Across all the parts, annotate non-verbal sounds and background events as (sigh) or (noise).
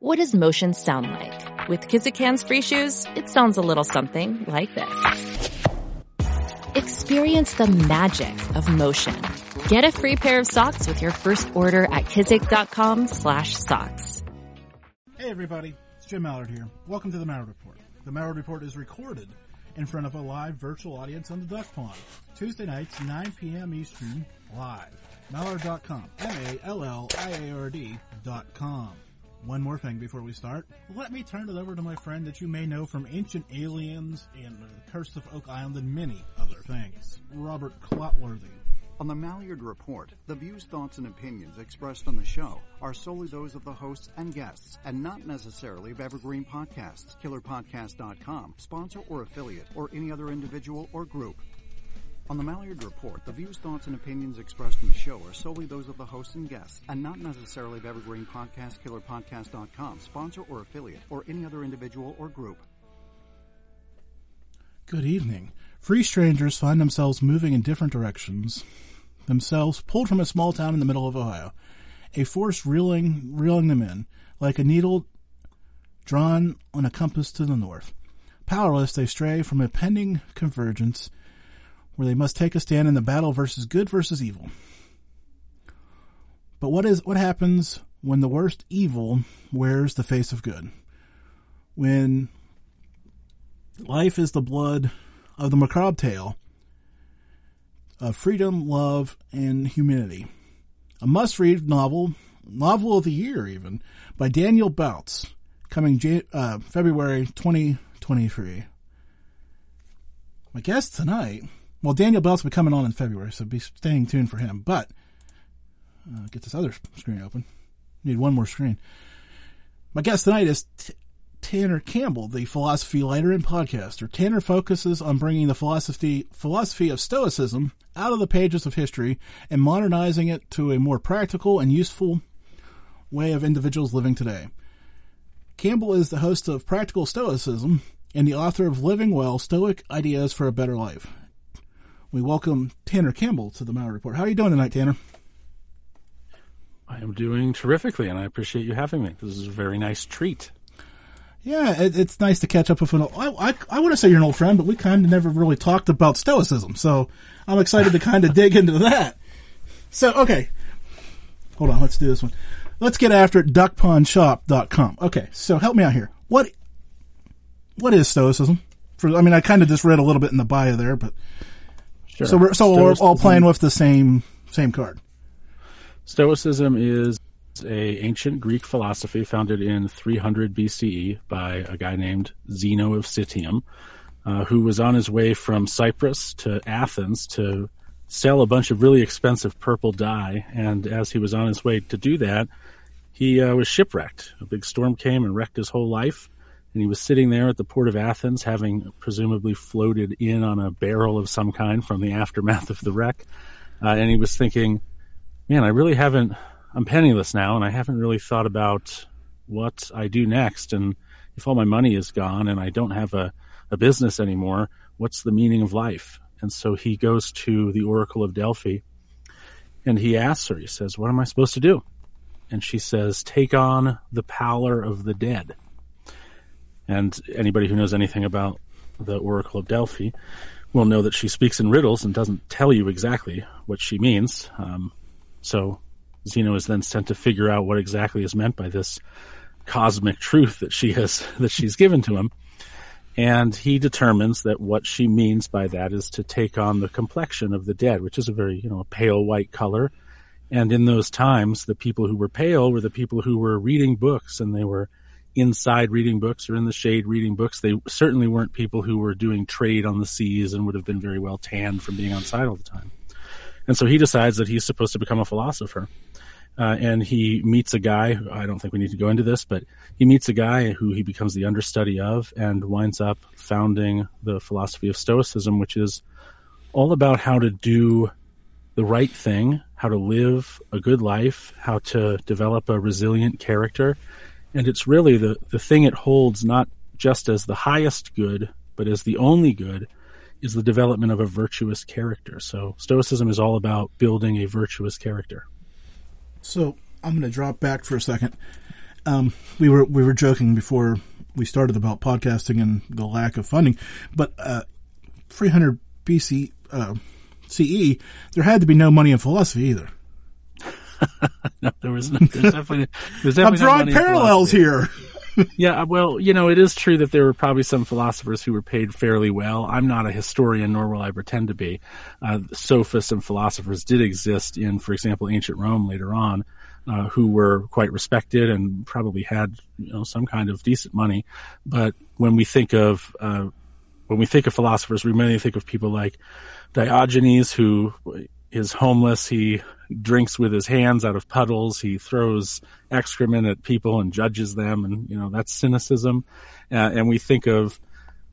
What does motion sound like? With Kizikans free shoes, it sounds a little something like this. Experience the magic of motion. Get a free pair of socks with your first order at kizik.com slash socks. Hey everybody, it's Jim Malliard here. Welcome to the Malliard Report. The Malliard Report is recorded in front of a live virtual audience on the Duck Pond. Tuesday nights, 9 p.m. Eastern, live. Malliard.com. M-A-L-L-I-A-R-D dot com. One more thing before we start. Let me turn it over to my friend that you may know from Ancient Aliens and The Curse of Oak Island and many other things. Robert Clotworthy. On the Malliard Report, the views, thoughts, and opinions expressed on the show are solely those of the hosts and guests, and not necessarily of Evergreen Podcasts, KillerPodcast.com, sponsor or affiliate, or any other individual or group. On the Malliard Report, the views, thoughts, and opinions expressed in the show are solely those of the hosts and guests, and not necessarily of Evergreen Podcast, KillerPodcast.com, sponsor or affiliate, or any other individual or group. Good evening. Free strangers find themselves moving in different directions, themselves pulled from a small town in the middle of Ohio. A force reeling, reeling them in, like a needle drawn on a compass to the north. Powerless, they stray from a pending convergence where they must take a stand in the battle versus good versus evil. But what is what happens when the worst evil wears the face of good? When life is the blood of the macabre tale of freedom, love, and humanity. A must-read novel, novel of the year even, by Daniel Boutz, coming uh, February 2023. My guest tonight well, Daniel will be coming on in February, so be staying tuned for him. But uh, get this other screen open. Need one more screen. My guest tonight is T- Tanner Campbell, the philosophy lighter and podcaster. Tanner focuses on bringing the philosophy philosophy of Stoicism out of the pages of history and modernizing it to a more practical and useful way of individuals living today. Campbell is the host of Practical Stoicism and the author of Living Well: Stoic Ideas for a Better Life we welcome Tanner Campbell to the Malliard Report. How are you doing tonight, Tanner? I am doing terrifically, and I appreciate you having me. This is a very nice treat. Yeah, it, it's nice to catch up with an. I, I, I want to say you're an old friend, but we kind of never really talked about Stoicism, so I'm excited to kind of dig into that. So, okay, hold on, let's do this one. Let's get after it. DuckPondShop.com. Okay, so help me out here. What what is Stoicism? For I mean, I kind of just read a little bit in the bio there, but Sure. So we're so we're all playing with the same same card. Stoicism is a ancient Greek philosophy founded in 300 BCE by a guy named Zeno of Citium, uh, who was on his way from Cyprus to Athens to sell a bunch of really expensive purple dye. And as he was on his way to do that, he uh, was shipwrecked. A big storm came and wrecked his whole life and he was sitting there at the port of Athens, having presumably floated in on a barrel of some kind from the aftermath of the wreck. Uh, and he was thinking, man, I really haven't, I'm penniless now, and I haven't really thought about what I do next. And if all my money is gone and I don't have a, a business anymore, what's the meaning of life? And so he goes to the Oracle of Delphi and he asks her, he says, What am I supposed to do? And she says, Take on the pallor of the dead. And anybody who knows anything about the Oracle of Delphi will know that she speaks in riddles and doesn't tell you exactly what she means. Um, so Zeno is then sent to figure out what exactly is meant by this cosmic truth that she has (laughs) that she's given to him. And he determines that what she means by that is to take on the complexion of the dead, which is a very, you know, a pale white color. And in those times, the people who were pale were the people who were reading books and they were inside reading books or in the shade reading books. They certainly weren't people who were doing trade on the seas and would have been very well tanned from being outside all the time. And so he decides that he's supposed to become a philosopher. Uh, and he meets a guy, I don't think we need to go into this, but he meets a guy who he becomes the understudy of and winds up founding the philosophy of Stoicism, which is all about how to do the right thing, how to live a good life, how to develop a resilient character, and it's really the, the thing it holds not just as the highest good, but as the only good, is the development of a virtuous character. So Stoicism is all about building a virtuous character. So I'm going to drop back for a second. um, we were we were joking before we started about podcasting and the lack of funding, but uh, 300 BC uh, CE, there had to be no money in philosophy either. (laughs) no, there was no, there's definitely, there's definitely I'm drawing parallels here. (laughs) yeah, well, you know, it is true that there were probably some philosophers who were paid fairly well. I'm not a historian, nor will I pretend to be. Uh, sophists and philosophers did exist in, for example, ancient Rome later on, uh, who were quite respected and probably had, you know, some kind of decent money. But when we think of, uh, when we think of philosophers, we mainly think of people like Diogenes, who is homeless. He drinks with his hands out of puddles. He throws excrement at people and judges them. And, you know, that's cynicism. Uh, and we think of,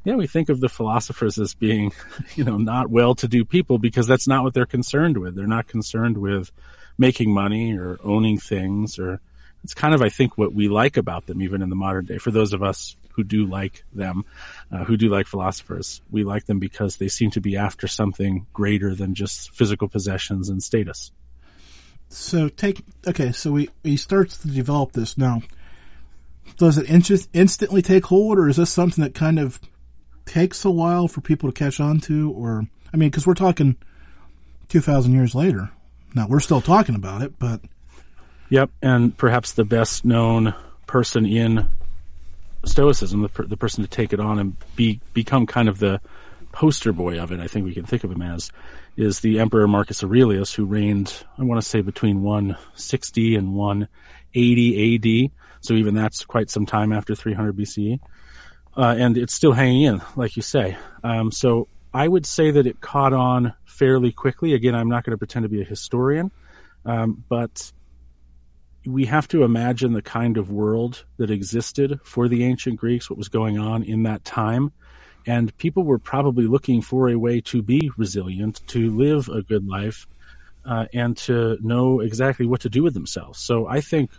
yeah, we think of the philosophers as being, (laughs) you know, not well-to-do people because that's not what they're concerned with. They're not concerned with making money or owning things or it's kind of, I think, what we like about them, even in the modern day. For those of us who do like them, uh, who do like philosophers, we like them because they seem to be after something greater than just physical possessions and status. So take okay. So we he starts to develop this now. Does it in- instantly take hold, or is this something that kind of takes a while for people to catch on to? Or I mean, because we're talking two thousand years later. Now we're still talking about it, but Yep, and perhaps the best known person in Stoicism, the, per, the person to take it on and be become kind of the poster boy of it, I think we can think of him as, is the Emperor Marcus Aurelius, who reigned, I want to say, between 160 and 180 AD. So even that's quite some time after 300 BCE. Uh, and it's still hanging in, like you say. Um, so I would say that it caught on fairly quickly. Again, I'm not going to pretend to be a historian, um, but we have to imagine the kind of world that existed for the ancient Greeks, what was going on in that time. And people were probably looking for a way to be resilient, to live a good life, uh, and to know exactly what to do with themselves. So I think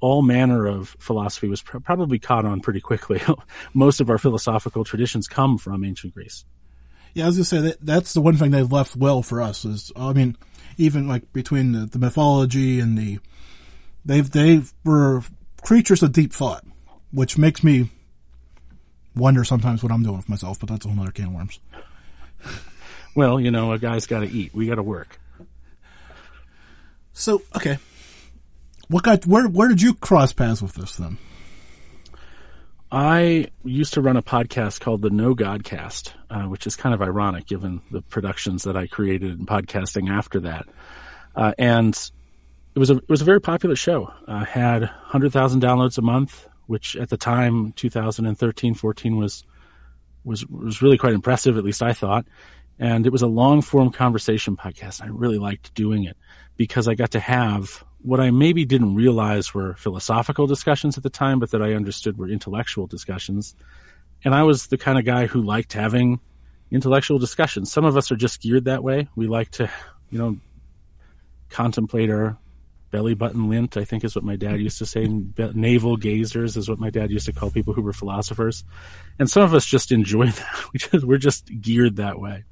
all manner of philosophy was pr- probably caught on pretty quickly. (laughs) Most of our philosophical traditions come from ancient Greece. Yeah, I was gonna say that that's the one thing they've left well for us is, I mean, even like between the, the mythology and the, they've, they were creatures of deep thought, which makes me wonder sometimes what I'm doing with myself, but that's a whole other can of worms. (laughs) Well, you know, a guy's got to eat. We got to work. So, okay. What got, where, where did you cross paths with this then? I used to run a podcast called the No Godcast, uh, which is kind of ironic given the productions that I created in podcasting after that. Uh, and it was a it was a very popular show. Uh, had hundred thousand downloads a month, which at the time 2013 14 was was was really quite impressive. At least I thought. And it was a long form conversation podcast. I really liked doing it because I got to have what I maybe didn't realize were philosophical discussions at the time, but that I understood were intellectual discussions. And I was the kind of guy who liked having intellectual discussions. Some of us are just geared that way. We like to, you know, contemplate our belly button lint, I think is what my dad used to say. Navel gazers is what my dad used to call people who were philosophers. And some of us just enjoy (laughs) that. We just, we're just geared that way.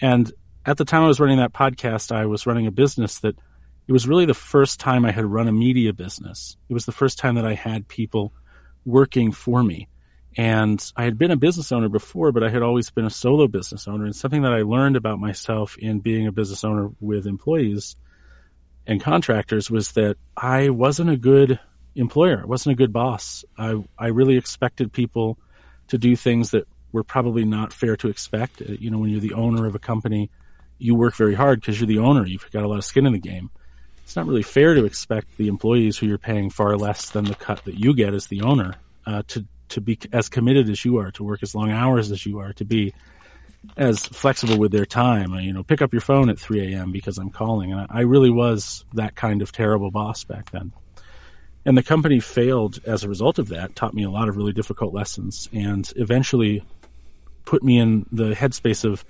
And at the time I was running that podcast, I was running a business that it was really the first time I had run a media business. It was the first time that I had people working for me. And I had been a business owner before, but I had always been a solo business owner. And something that I learned about myself in being a business owner with employees and contractors was that I wasn't a good employer. I wasn't a good boss. I, I really expected people to do things that were probably not fair to expect. Uh, You know, when you're the owner of a company, you work very hard because you're the owner. You've got a lot of skin in the game. It's not really fair to expect the employees who you're paying far less than the cut that you get as the owner uh, to to be as committed as you are, to work as long hours as you are, to be as flexible with their time. You know, pick up your phone at 3 a.m. because I'm calling. And I, I really was that kind of terrible boss back then. And the company failed as a result of that, taught me a lot of really difficult lessons, and eventually put me in the headspace of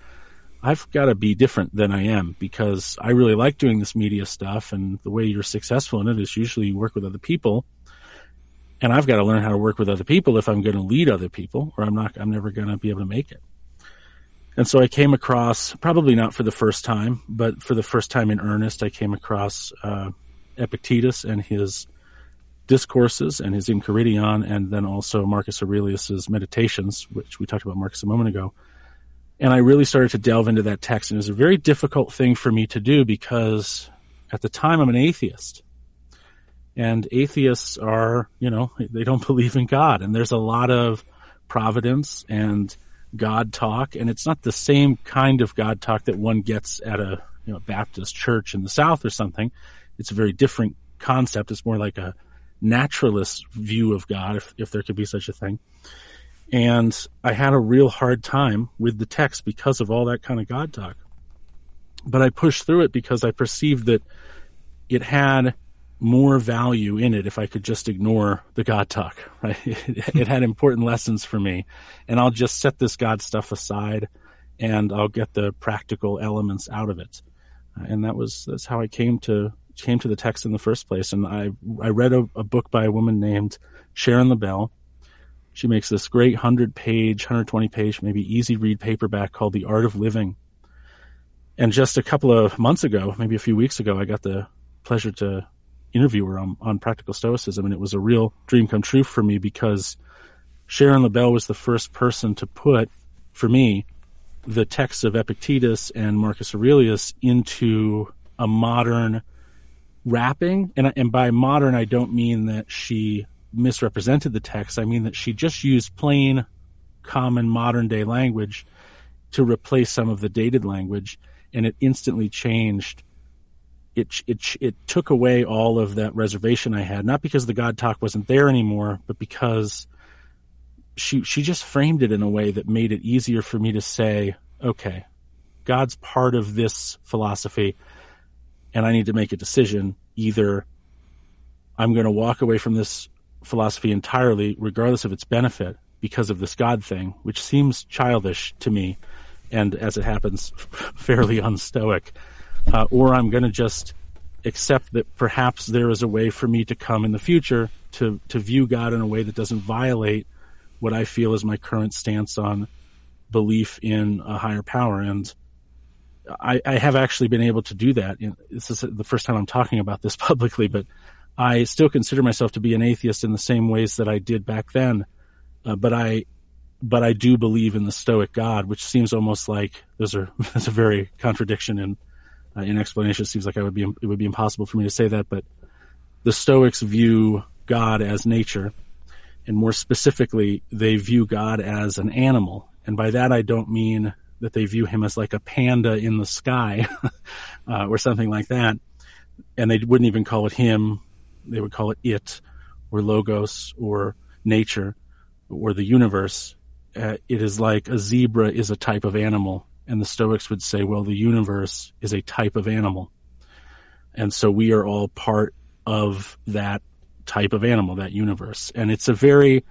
I've got to be different than I am because I really like doing this media stuff. And the way you're successful in it is usually you work with other people. And I've got to learn how to work with other people if I'm going to lead other people or I'm not, I'm never going to be able to make it. And so I came across, probably not for the first time, but for the first time in earnest, I came across uh, Epictetus and his discourses and his Enchiridion, and then also Marcus Aurelius's Meditations, which we talked about Marcus a moment ago. And I really started to delve into that text, and it was a very difficult thing for me to do because at the time I'm an atheist. And atheists are, you know, they don't (laughs) believe in God. And there's a lot of providence and God talk. And it's not the same kind of God talk that one gets at a, you know, Baptist church in the South or something. It's a very different concept. It's more like a naturalist view of God, if, if there could be such a thing. And I had a real hard time with the text because of all that kind of God talk. But I pushed through it because I perceived that it had more value in it if I could just ignore the God talk, (laughs) right? It, had important lessons for me and I'll just set this God stuff aside and I'll get the practical elements out of it. Uh, and that was, that's how I came to, came to the text in the first place. And I, I read a, a book by a woman named Sharon Lebell. She makes this great 100 page, 120 page, maybe easy read paperback called The Art of Living. And just a couple of months ago, maybe a few weeks ago, I got the pleasure to interview her on, on practical stoicism. And it was a real dream come true for me because Sharon Lebell was the first person to put, for me, the texts of Epictetus and Marcus Aurelius into a modern wrapping. And, and by modern, I don't mean that she misrepresented the text. I mean that she just used plain, common modern day language to replace some of the dated language. And it instantly changed it, it, it took away all of that reservation I had, not because the God talk wasn't there anymore, but because she, she just framed it in a way that made it easier for me to say, okay, God's part of this philosophy and I need to make a decision. Either I'm going to walk away from this philosophy entirely, regardless of its benefit, because of this God thing, which seems childish to me, and as it happens, (laughs) fairly unstoic uh, or I'm going to just accept that perhaps there is a way for me to come in the future to to view God in a way that doesn't violate what I feel is my current stance on belief in a higher power. And I, I have actually been able to do that. This is the first time I'm talking about this (laughs) publicly, but I still consider myself to be an atheist in the same ways that I did back then. Uh, but I, but I do believe in the Stoic God, which seems almost like there's a (laughs) there's a very contradiction in uh, in explanation. It seems like I would be it would be impossible for me to say that, but the Stoics view God as nature, and more specifically, they view God as an animal. And by that, I don't mean that they view him as like a panda in the sky (laughs) uh, or something like that. And they wouldn't even call it him; they would call it it, or logos, or nature, or the universe. Uh, it is like a zebra is a type of animal and the Stoics would say, well, the universe is a type of animal. And so we are all part of that type of animal, that universe. And it's a very,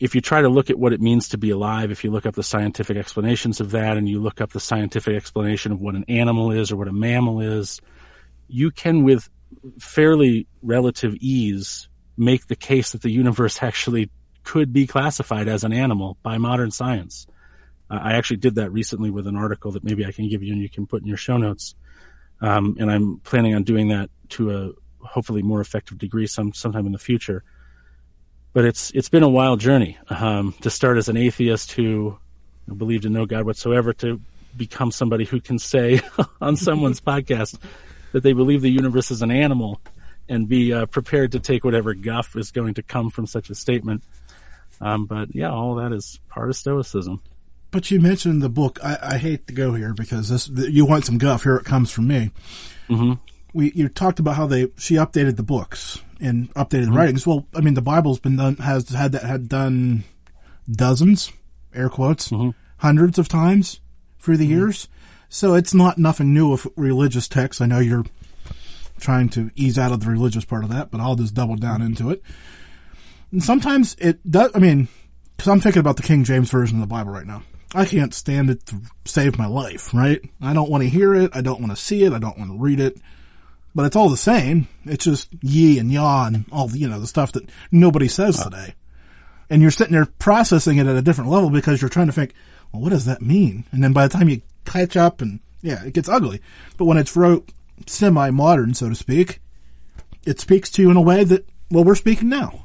if you try to look at what it means to be alive, if you look up the scientific explanations of that and you look up the scientific explanation of what an animal is or what a mammal is, you can with fairly relative ease make the case that the universe (laughs) actually could be classified as an animal by modern science. I actually did that recently with an article that maybe I can give you and you can put in your show notes. Um, and I'm planning on doing that to a hopefully more effective degree some sometime in the future. But it's it's been a wild journey um, to start as an atheist who believed in no God whatsoever to become somebody who can say (laughs) on someone's (laughs) podcast that they believe the universe is an animal and be uh, prepared to take whatever guff is going to come from such a statement. Um, but yeah, all that is part of Stoicism. But you mentioned the book. I, I hate to go here because this you want some guff. Here it comes from me. Mm-hmm. We you talked about how they she updated the books and updated mm-hmm. the writings. Well, I mean the Bible's been done has had that had done dozens, air quotes, mm-hmm. hundreds of times through the mm-hmm. years. So it's not nothing new of religious texts. I know you're trying to ease out of the religious part of that, but I'll just double down into it. And sometimes it does. I mean, because I'm thinking about the King James version of the Bible right now. I can't stand it to save my life, right? I don't want to hear it. I don't want to see it. I don't want to read it. But it's all the same. It's just ye and yaw and all, the, you know, the stuff that nobody says today. And you're sitting there processing it at a different level because you're trying to think, well, what does that mean? And then by the time you catch up and yeah, it gets ugly. But when it's wrote semi-modern, so to speak, it speaks to you in a way that well, we're speaking now.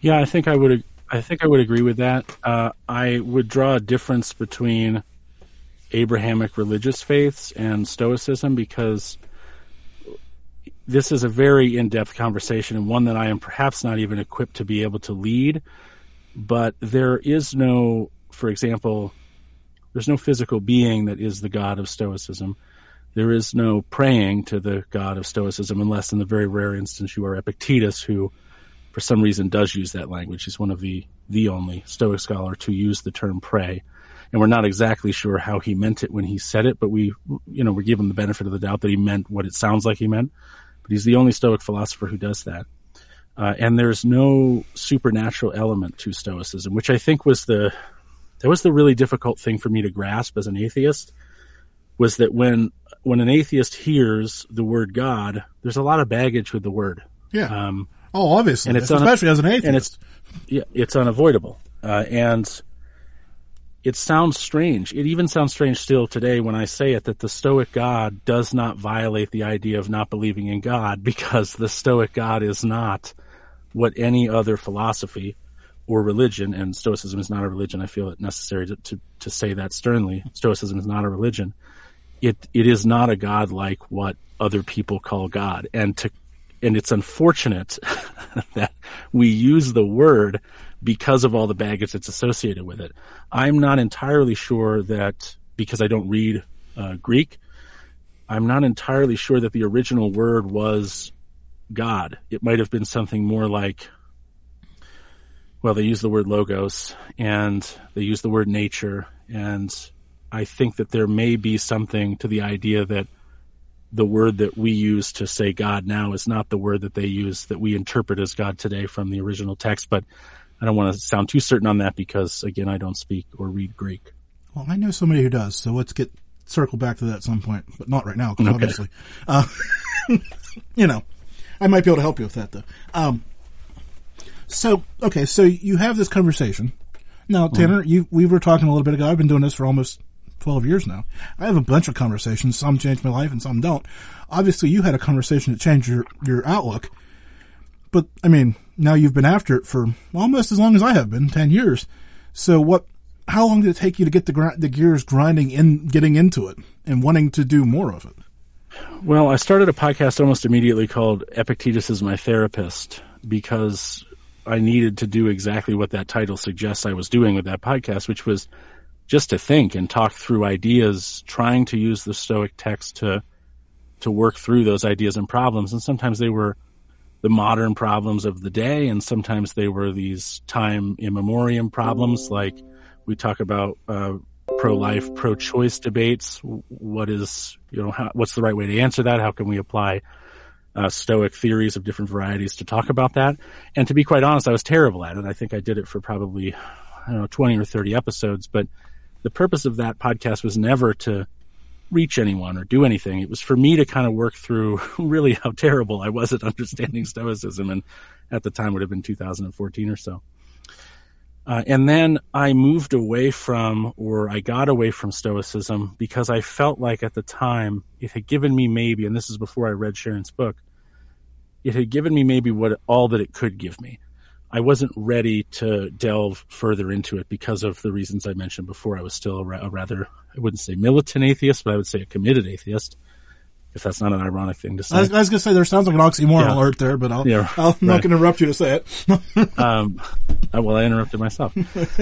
Yeah, I think I would. I think I would agree with that. Uh, I would draw a difference between Abrahamic religious faiths and Stoicism because this is a very in-depth conversation and one that I am perhaps not even equipped to be able to lead. But there is no, for example, there's no physical being that is the God of Stoicism. There is no praying to the God of Stoicism unless in the very rare instance you are Epictetus who for some reason does use that language. He's one of the, the only Stoic scholar to use the term pray. And we're not exactly sure how he meant it when he said it, but we, you know, we give him the benefit of the doubt that he meant what it sounds like he meant. But he's the only Stoic philosopher who does that. Uh, and there's no supernatural element to Stoicism, which I think was the, that was the really difficult thing for me to grasp as an atheist was that when, when an atheist hears the word God, there's a lot of baggage with the word. Yeah. Um, oh, obviously. And it's especially un- as an atheist. And it's, yeah, it's unavoidable. Uh, and it sounds strange. It even sounds strange still today when I say it that the Stoic God does not violate the idea of not believing in God (laughs) because the Stoic God is not what any other philosophy or religion, and Stoicism is not a religion. I feel it necessary to, to, to say that sternly. Stoicism is not a religion. It, it is not a God like what other people call God. And to, and it's unfortunate (laughs) that we use the word because of all the baggage that's associated with it. I'm not entirely sure that because I don't read uh, Greek, I'm not entirely sure that the original word was God. It might have been something more like, well, they use the word logos and they use the word nature. And I think that there may be something to the idea that the word that we use to say God now is not the word that they use that we interpret as God today from the original text. But I don't want to sound too certain on that because again, I don't speak or read Greek. Well, I know somebody who does, so let's get circle back to that at some point, but not right now, okay. obviously, uh, (laughs) you know, I might be able to help you with that though. Um, so okay, so you have this conversation. Now, mm-hmm. Tanner, mm. you we were talking a little bit ago. I've been doing this for almost twelve years now. I have a bunch of conversations. Some change my life, and some don't. Obviously, you had a conversation that changed your your outlook. But I mean, now you've been after it for almost as long as I have been, 10 years. So what, how long did it take you to get the, the gears grinding in, getting into it and wanting to do more of it? Well, I started a podcast almost immediately called Epictetus is My Therapist because I needed to do exactly what that title suggests I was doing with that podcast, which was just to think and talk through ideas, trying to use the Stoic text to, to work through those ideas and problems. And sometimes they were the modern problems of the day, and sometimes they were these time immemorium problems, like we talk about uh, pro-life, pro-choice debates. What is you know how, what's the right way to answer that? How can we apply uh, Stoic theories of different varieties to talk about that? And to be quite honest, I was terrible at it. I think I did it for probably I don't know twenty or thirty episodes, but the purpose of that podcast was never to reach anyone or do anything. It was for me to kind of work through (laughs) really how terrible I was at understanding Stoicism, and at the time would have been 2014 or so. Uh, and then I moved away from, or I got away from Stoicism because I felt like at the time it had given me maybe, and this is before I read Sharon's book, it had given me maybe what all that it could give me. I wasn't ready to delve further into it because of the reasons I mentioned before. I was still a, ra- a rather, I wouldn't say militant atheist, but I would say a committed atheist. If that's not an ironic thing to say. I was, was going to say there sounds like an oxymoron yeah. alert there, but I'll, yeah, i am right. not going to interrupt you to say it. (laughs) um, well, I interrupted myself.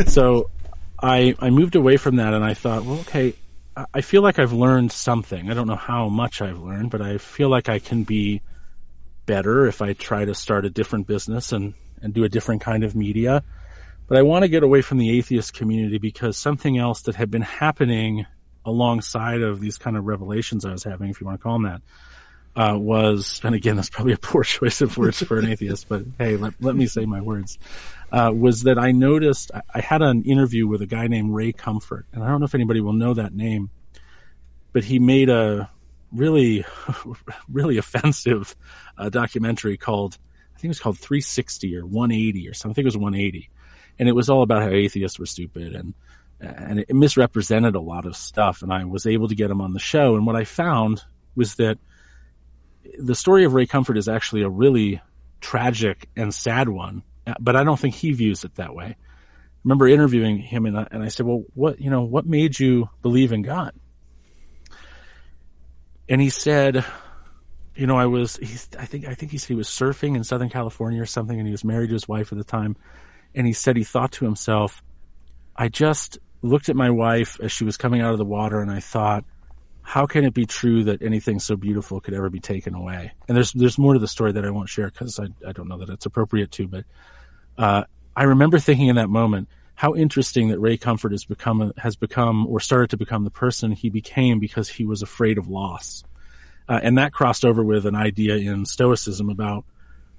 so I, I moved away from that and I thought, well, okay, I feel like I've learned something. I don't know how much I've learned, but I feel like I can be better if I try to start a different business and and do a different kind of media. But I want to get away from the atheist community because something else that had been happening alongside of these kind of revelations I was having, if you want to call them that, uh, was, and again, that's probably a (laughs) poor choice of words for an atheist, but hey, let, let me say my words, uh, was that I noticed, I, had an interview with a guy named Ray Comfort, and I don't know if anybody will know that name, but he made a really, (laughs) really offensive uh, documentary called I think it was called 360 or 180 or something. I think it was 180. And it was all about how atheists were stupid and, and it misrepresented a lot of stuff. And I was able to get him on the show. And what I found was that the story of Ray Comfort is actually a really tragic and sad one, but I don't think he views it that way. I remember interviewing him and I, and I said, well, what, you know, what made you believe in God? And he said, you know, I was, he's, I think, I think he said he was surfing in Southern California or something and he was married to his wife at the time. And he said he thought to himself, I just looked at my wife as she was coming out of the water and I thought, how can it be true that anything so beautiful could ever be taken away? And there's there's more to the story that I won't share because I I don't know that it's appropriate to, but uh, I remember thinking in that moment how interesting that Ray Comfort has become has become or started to become the person he became because he was afraid of loss, uh, and that crossed over with an idea in Stoicism about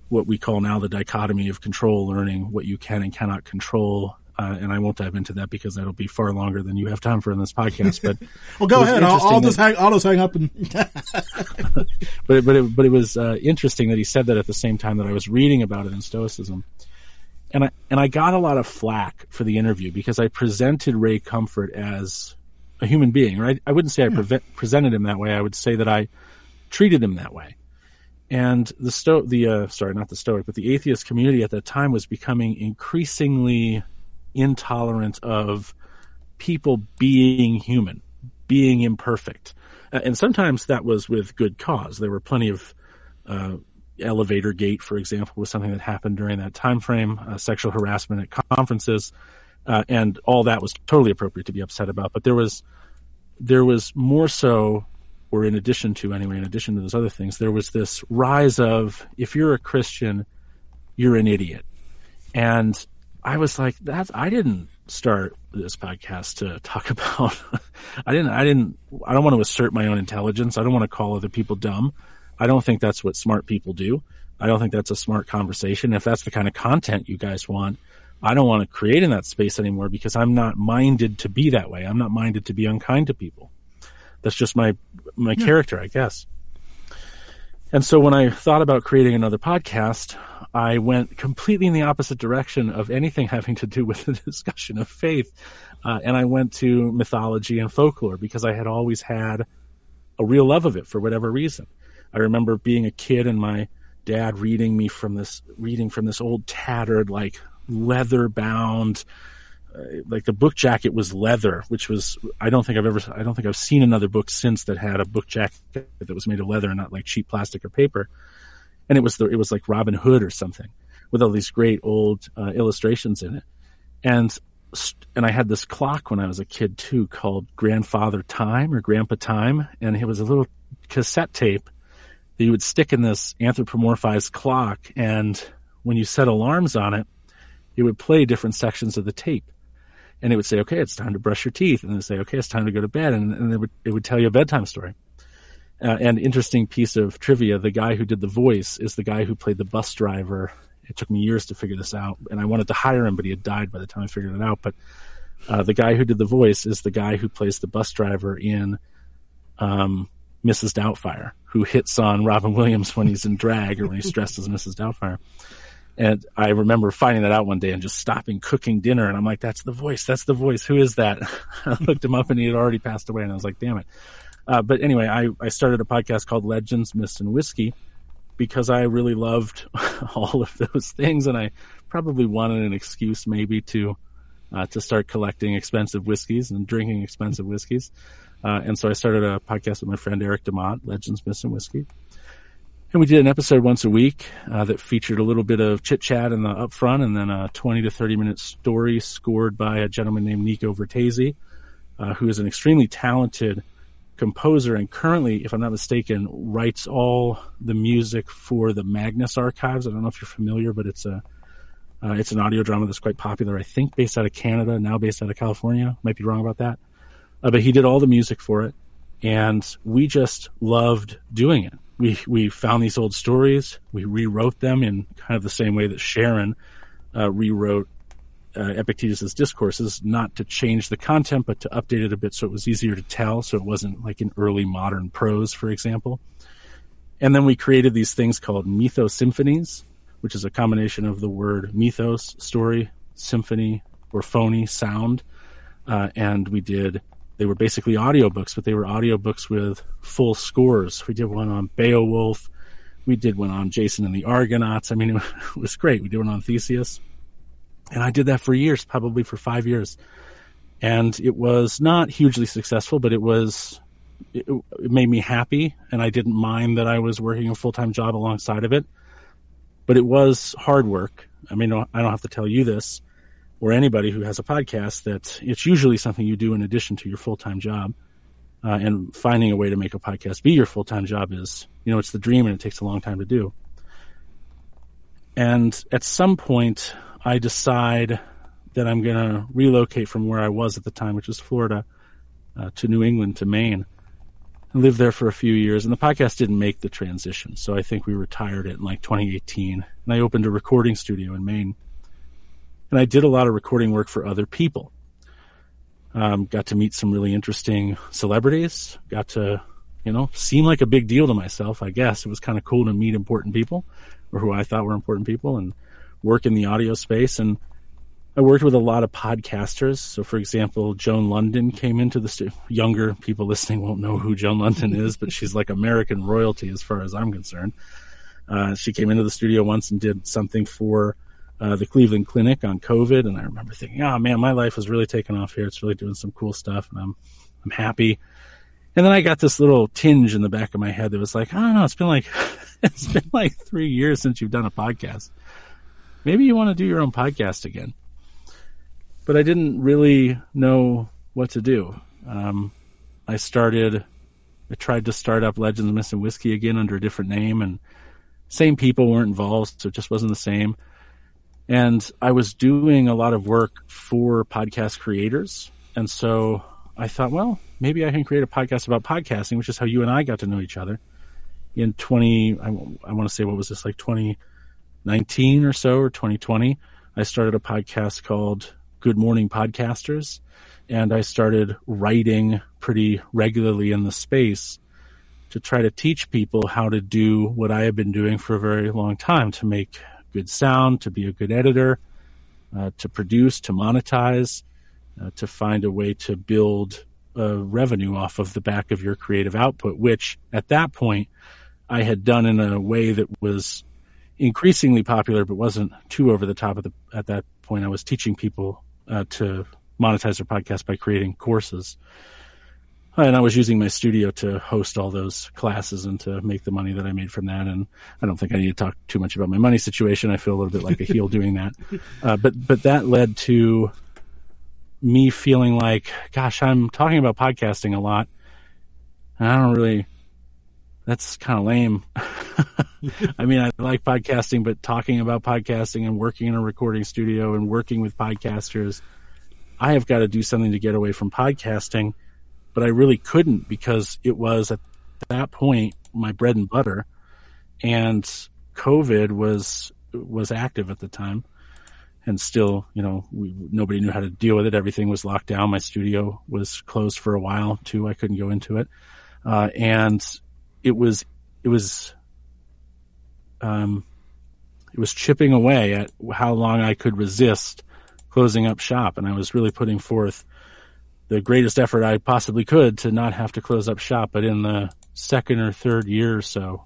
what we call now the dichotomy of control learning, what you can and cannot control. uh, and I won't dive into that because that'll be far longer than you have time for in this podcast. But (laughs) well, go ahead. I'll, I'll just hang, I'll just hang up and. (laughs) (laughs) but but it, but it was uh, interesting that he said that at the same time that I was reading about it in Stoicism, and I and I got a lot of flack for the interview because I presented Ray Comfort as a human being. Right? I wouldn't say I. Hmm. pre- presented him that way. I would say that I treated him that way. And the sto the uh, sorry, not the Stoic, but the atheist community at that time was becoming increasingly intolerant of people being human, being imperfect. Uh, and sometimes that was with good cause. There were plenty of uh, elevator gate, for example, was something that happened during that time frame. Uh, sexual harassment at conferences, uh, and all that was totally appropriate to be upset about. But there was there was more so, or in addition to anyway, in addition to those other things, there was this rise of if you're a Christian, you're an idiot, and I was like, that's, I didn't start this podcast to talk (laughs) about, I didn't, I didn't, I don't want to assert my own intelligence. I don't want to call other people dumb. I don't think that's what smart people do. I don't think that's a smart conversation. If that's the kind of content you guys want, I don't want to create in that space anymore because I'm not minded to be that way. I'm not minded to be unkind to people. That's just my, my yeah. character, I guess. And so when I thought about creating another podcast, I went completely in the opposite direction of anything having to do with (laughs) the discussion of faith. Uh, and I went to mythology and folklore because I had always had a real love of it for whatever reason. I remember being a kid and my dad reading me from this, reading from this old tattered, like leather bound, like the book jacket was leather, which was I don't think I've ever I don't think I've seen another book since that had a book jacket that was made of leather and not like cheap plastic or paper and it was the, it was like Robin Hood or something with all these great old uh, illustrations in it. And and I had this clock when I was a kid too called Grandfather Time or Grandpa Time, and it was a little cassette tape that you would stick in this anthropomorphized clock, and when you set alarms on it, it would play different sections of the tape. And it would say, okay, it's time to brush your teeth. And it say, okay, it's time to go to bed. And, and it would, it would tell you a bedtime story. Uh, and interesting piece of trivia: the guy who did the voice is the guy who played the bus driver. It took me years to figure this out, and I wanted to hire him, but he had died by the time I figured it out. But uh, the guy who did the voice is the guy who plays the bus driver in um, Mrs. Doubtfire, who hits on Robin Williams when he's in drag or when he's (laughs) dressed as Mrs. Doubtfire. And I remember finding that out one day and just stopping cooking dinner. And I'm like, that's the voice. That's the voice. Who is that? (laughs) I looked him up and he had already passed away. And I was like, damn it. Uh, but anyway, I, I started a podcast called Legends, Myths, and Whiskey because I really loved (laughs) all of those things, and I probably wanted an excuse maybe to uh, to start collecting expensive whiskeys and drinking expensive whiskeys. Uh, and so I started a podcast with my friend Eric DeMott, Legends, Myths, and Whiskey. And we did an episode once a week uh, that featured a little bit of chit chat in the upfront and then a 20 to 30 minute story scored by a gentleman named Nico Vertesi, uh, who is an extremely talented composer and currently, if I'm not mistaken, writes all the music for the Magnus Archives. I don't know if you're familiar, but it's a uh, it's an audio drama that's quite popular. I think based out of Canada, now based out of California. Might be wrong about that, uh, but he did all the music for it, and we just loved doing it. We we found these old stories, we rewrote them in kind of the same way that Sharon uh, rewrote uh, Epictetus's discourses, not to change the content, but to update it a bit so it was easier to tell, so it wasn't like in early modern prose, for example. And then we created these things called mythos symphonies, which is a combination of the word mythos, story, symphony, or phony, sound. Uh, and we did, they were basically audiobooks, but they were audiobooks with full scores. We did one on Beowulf, we did one on Jason and the Argonauts. I mean, (laughs) it was great. We did one on Theseus. And I did that for years, probably for five years. And it was not hugely successful, but it was, it, it made me happy. And I didn't mind that I was working a full time job alongside of it. But it was hard work. I mean, I don't have to tell you this or anybody who has a podcast that it's usually something you do in addition to your full time job. Uh, and finding a way to make a podcast be your full time job is, you know, it's the dream and it takes a long time to do. And at some point, I decide that I'm going to relocate from where I was at the time, which was Florida, uh, to New England, to Maine. I lived there for a few years, and the podcast didn't make the transition. So I think we retired it in like 2018, and I opened a recording studio in Maine. And I did a lot of recording work for other people. Um, got to meet some really interesting celebrities. Got to, you know, seem like a big deal to myself. I guess it was kind of cool to meet important people, or who I thought were important people, and work in the audio space. And I worked with a lot of podcasters. So, for example, Joan Lunden came into the stu- younger people listening won't know who Joan Lunden is, but she's like American royalty as far as I'm concerned. Uh, she came into the studio once and did something for uh, the Cleveland Clinic on COVID, and I remember thinking, "Oh man, my life is really taking off here. It's really doing some cool stuff, and I'm I'm happy." And then I got this little tinge in the back of my head that was like, "I don't know. It's been like (laughs) it's been like three years since you've done a podcast. Maybe you want to do your own podcast again." But I didn't really know what to do. Um, I started. I tried to start up Legends of Missing Whiskey again under a different name, and same people weren't involved, so it just wasn't the same. And I was doing a lot of work for podcast creators. And so I thought, well, maybe I can create a podcast about podcasting, which is how you and I got to know each other in 20, I, I want to say, what was this, like 2019 or so, or 2020? I started a podcast called Good Morning Podcasters. And I started writing pretty regularly in the space to try to teach people how to do what I have been doing for a very long time to make good sound, to be a good editor, uh, to produce, to monetize, uh, to find a way to build a revenue off of the back of your creative output, which at that point I had done in a way that was increasingly popular, but wasn't too over the top at the, at that point. I was teaching people uh, to monetize their podcast by creating courses and I was using my studio to host all those classes and to make the money that I made from that. And I don't think I need to talk too much about my money situation. I feel a little bit like a heel doing that. (laughs) Uh, but, but that led to me feeling like, gosh, I'm talking about podcasting a lot. And I don't really, that's kind of lame. (laughs) I mean, I like podcasting, but talking about podcasting and working in a recording studio and working with podcasters, I have got to do something to get away from podcasting but I really couldn't because it was at that point my bread and butter, and COVID was was active at the time, and still, you know, we, nobody knew how to deal with it. Everything was locked down. My studio was closed for a while too. I couldn't go into it, uh, and it was it was um, it was chipping away at how long I could resist closing up shop, and I was really putting forth the greatest effort I possibly could to not have to close up shop. But in the second or third year or so,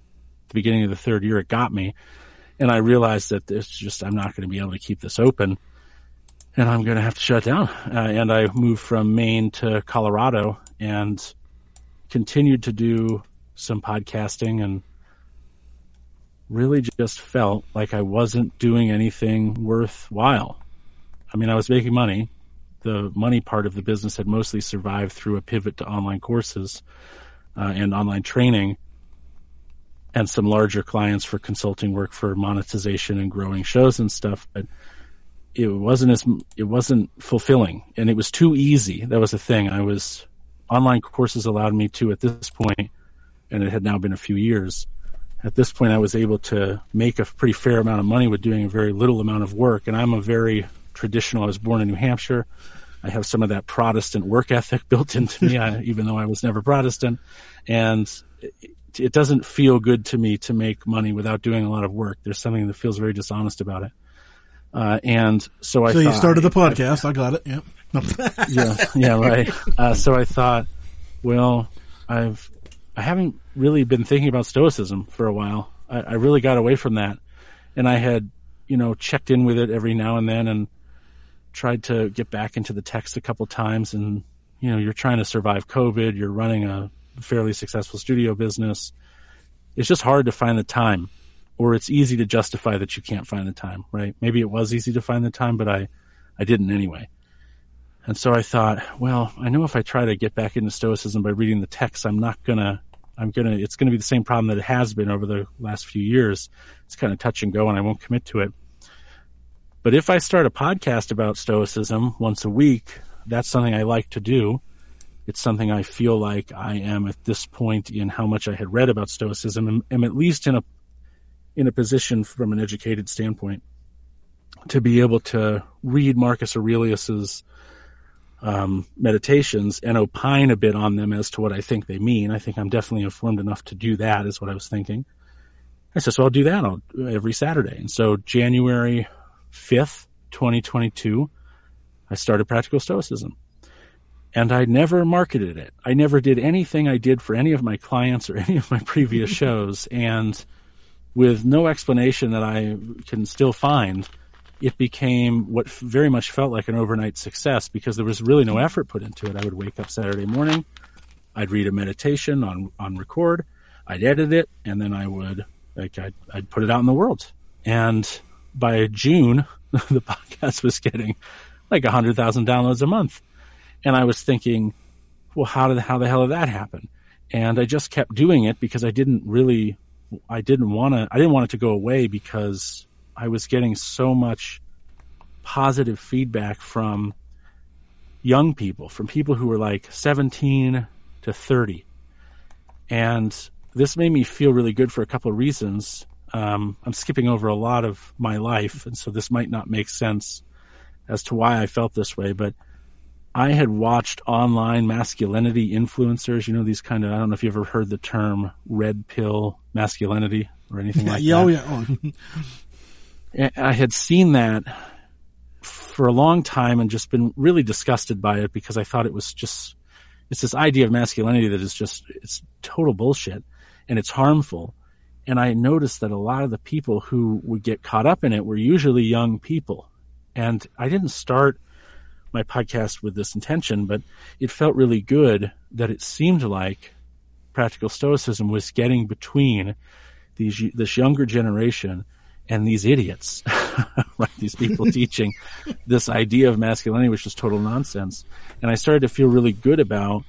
the beginning of the third year, it got me. And I realized that it's just, I'm not going to be able to keep this open and I'm going to have to shut down. Uh, and I moved from Maine to Colorado and continued to do some podcasting and really just felt like I wasn't doing anything worthwhile. I mean, I was making money, the money part of the business had mostly survived through a pivot to online courses uh, and online training and some larger clients for consulting work for monetization and growing shows and stuff but it wasn't as it wasn't fulfilling. And it was too easy. That was the thing. I was online courses allowed me to at this point and it had now been a few years. At this point i was able to make a pretty fair amount of money with doing a very little amount of work and i'm a very traditional. I was born in New Hampshire. I have some of that Protestant work ethic (laughs) built into me, I, (laughs) even though I was never Protestant. And it, it, doesn't feel good to me to make money without doing a lot of work. There's something that feels very dishonest about it. Uh, and so I. So you started the podcast. I, I got it. Yeah. (laughs) yeah. Yeah. Right. Uh, so I thought, well, I've I haven't really been thinking about Stoicism for a while. I, I really got away from that. And I had, you know, checked in with it every now and then and tried to get back into the text a couple times. And, you know, you're trying to survive COVID. You're running a fairly successful studio business. It's just hard to find the time or it's easy to justify that you can't find the time, right? Maybe it was easy to find the time, but I, I didn't anyway. And so I thought, well, I know if I try to get back into Stoicism by reading the text, I'm not gonna, I'm gonna, it's gonna be the same problem that it has been over the last few years. It's kind of touch and go and I won't commit to it. But if I start a podcast about Stoicism once a week, that's something I like to do. It's something I feel like I am at this point in how much I had read about Stoicism and am at least in a, in a position from an educated standpoint to be able to read Marcus Aurelius's um, meditations and opine a bit on them as to what I think they mean. I think I'm definitely informed enough to do that, is what I was thinking. I said, so I'll do that every Saturday. And so January 5th, 2022, I started Practical Stoicism. And I never marketed it. I never did anything I did for any of my clients or (laughs) any of my previous (laughs) shows. And with no explanation that I can still find, it became what very much felt like an overnight success because there was really no effort put into it. I would wake up Saturday morning, I'd read a meditation on on record, I'd edit it, and then I would like I'd, I'd put it out in the world. And by June, (laughs) the podcast was getting like a hundred thousand downloads a month, and I was thinking, well, how did how the hell did that happen? And I just kept doing it because I didn't really, I didn't want to, I didn't want it to go away because I was getting so much positive feedback from young people, from people who were like 17 to 30. And this made me feel really good for a couple of reasons. Um, I'm skipping over a lot of my life, and so this might not make sense as to why I felt this way, but I had watched online masculinity influencers, you know, these kind of, I don't know if you ever heard the term red pill masculinity or anything like (laughs) yeah, that. Oh, (laughs) yeah. I had seen that for a long time and just been really disgusted by it because I thought it was just, it's this idea of masculinity that is just, it's total bullshit and it's harmful. And I noticed that a lot of the people who would get caught up in it were usually young people. And I didn't start my podcast with this intention, but it felt really good that it seemed like practical stoicism was getting between these, this younger generation and these idiots, (laughs) right? These people (laughs) teaching this idea of masculinity, which is total nonsense. And I started to feel really good about,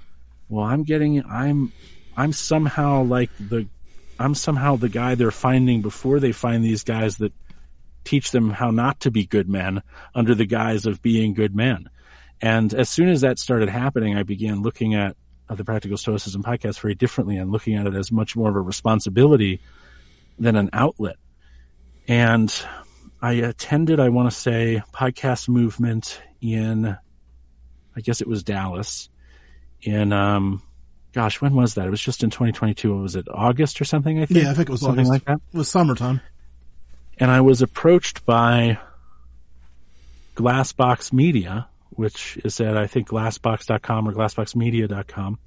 well, I'm getting, I'm, I'm somehow like the, I'm somehow the guy they're finding before they find these guys that teach them how not to be good men under the guise of being good men. And as soon as that started happening, I began looking at the Practical Stoicism podcast very differently and looking at it as much more of a responsibility than an outlet and I attended, I want to say, podcast movement in, I guess it was Dallas in, um, gosh, when was that? It was just in 2022. Was it August or something? I think. Yeah, I think it was something August. like that. It was summertime. And I was approached by Glassbox Media, which is at, I think, glassbox.com or glassboxmedia.com.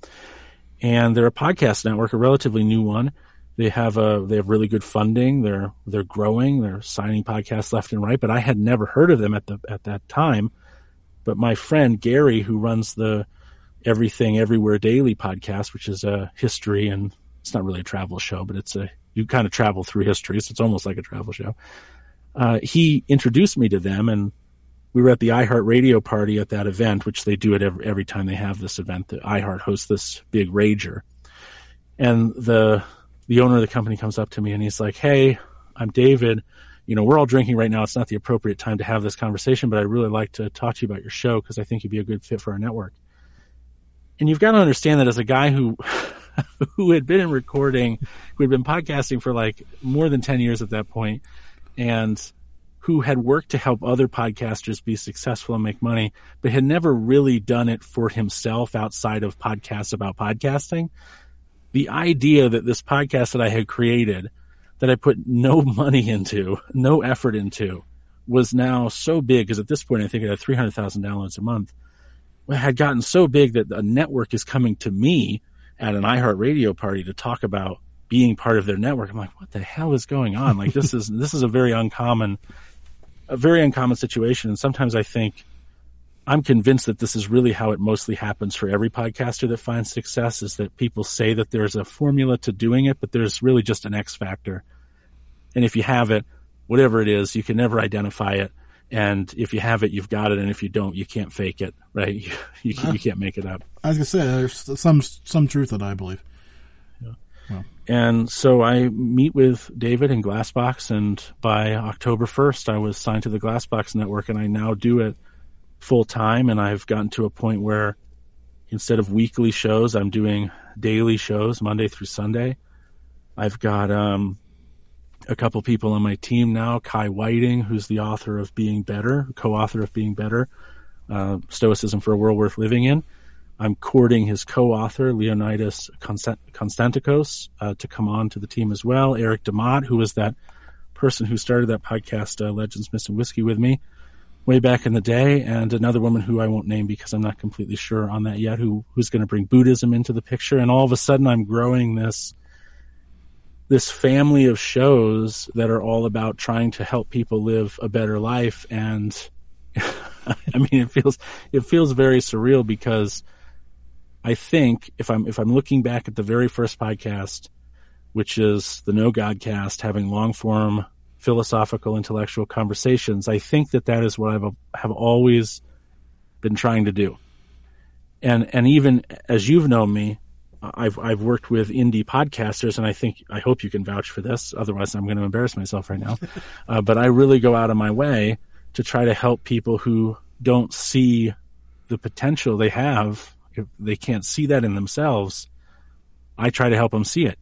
And they're a podcast network, a relatively new one they have a they have really good funding. They're they're growing. They're signing podcasts left and right. But I had never heard of them at the at that time. But my friend Gary, who runs the Everything Everywhere Daily podcast, which is a history and it's not really a travel show, but it's a you kind of travel through history, so it's almost like a travel show. Uh, he introduced me to them, and we were at the iHeart Radio party at that event, which they do it every, every time they have this event. The iHeart hosts this big rager, and the the owner of the company comes up to me and he's like, Hey, I'm David. You know, we're all drinking right now. It's not the appropriate time to have this conversation, but I'd really like to talk to you about your show because I think you'd be a good fit for our network. And you've got to understand that as a guy who, (laughs) who had been in recording, who had been podcasting for like more than 10 years at that point, and who had worked to help other podcasters be successful and make money, but had never really done it for himself outside of podcasts about podcasting the idea that this podcast that I had created, that I put no (laughs) money into, no effort into, was now so big because at this point I think it had 300,000 downloads a month. Had gotten so big that a network is coming to me at an iHeartRadio party to talk about being part of their network. I'm like, what the hell is going on? Like this is this is a very uncommon, a very uncommon situation. And sometimes I think I'm convinced that this is really how it mostly happens for every podcaster that finds success is that people say that there's a formula to doing it, but there's really just an X factor. And if you have it, whatever it is, you can never identify it. And if you have it, you've got it. And if you don't, you can't fake it, right? (laughs) You, you, you can't make it up. As I was gonna say there's some some truth that I believe. And so I meet with David in Glassbox, and by October 1st, I was signed to the Glassbox network, and I now do it full time. And I've gotten to a point where instead of weekly shows, I'm doing daily shows, Monday through Sunday. I've got um, a couple people on my team now, Kai Whiting, who's the author of Being Better, co-author of Being Better, uh, Stoicism for a World Worth Living In. I'm courting his co-author, Leonidas Konstantakos, uh, to come on to the team as well. Eric DeMott, who was that person who started that podcast, uh, Legends, Myths, and Whiskey with me way back in the day. And another woman who I won't name because I'm not completely sure on that yet, who, who's going to bring Buddhism into the picture. And all of a sudden I'm growing this, this family of shows that are all about trying to help people live a better life. And (laughs) I mean, it feels, it feels very surreal because I think if I'm if I'm looking back at the very first podcast, which is the No God cast having long form philosophical intellectual conversations, I think that that is what I've have always been trying to do. And and even as you've known me, I've I've worked with indie podcasters, and I think I hope you can vouch for this. Otherwise, I'm going to embarrass myself right now. (laughs) uh, but I really go out of my way to try to help people who don't see the potential they have if they can't see that in themselves, I try to help them see it.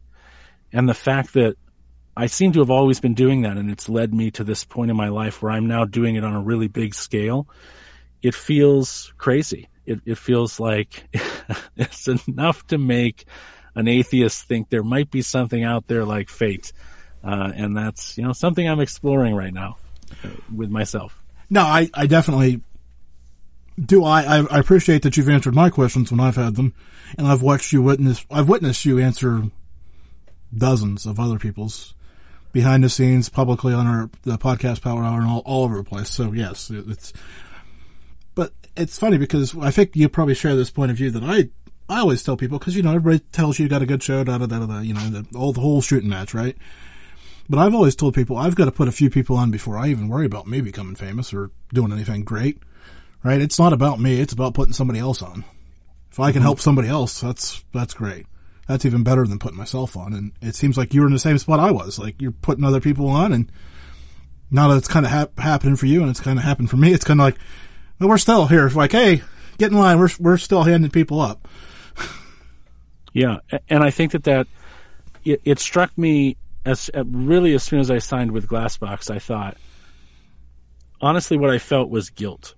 And the fact that I seem to have always been doing that and it's led me to this point in my life where I'm now doing it on a really big scale. It feels crazy. It, it feels like (laughs) it's enough to make an atheist think there might be something out there like fate. Uh, and that's, you know, something I'm exploring right now uh, with myself. No, I, I definitely do I, I appreciate that you've answered my questions when I've had them, and I've watched you witness. I've witnessed you answer dozens of other people's behind the scenes, publicly on our the podcast Power Hour, and all, all over the place. So yes, it's. But it's funny because I think you probably share this point of view that I I always tell people because you know everybody tells you you got a good show, da da da da, you know the, all the whole shooting match, right? But I've always told people I've got to put a few people on before I even worry about me becoming famous or doing anything great right? It's not about me. It's about putting somebody else on. If I can mm-hmm. help somebody else, that's, that's great. That's even better than putting myself on. And it seems like you're in the same spot I was. Like you're putting other people on and now that it's kind of hap- happening for you and it's kind of happened for me, it's kind of like, well, we're still here. It's like, hey, get in line. We're, we're still handing people up. yeah. And I think that that, it, it struck me as uh, really as soon as I signed with Glassbox, I thought, honestly, what I felt was guilt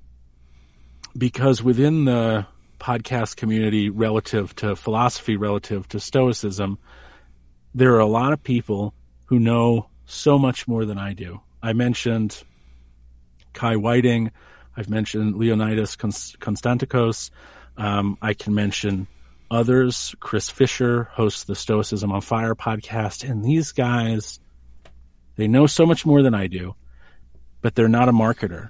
because within the podcast community relative to philosophy, relative to stoicism, there are a lot of people who know so much more than I do. I mentioned Kai Whiting. I've mentioned Leonidas Konstantakos. Um, I can mention others. Chris Fisher hosts the Stoicism on Fire podcast. And these guys, they know so much more than I do, but they're not a marketer.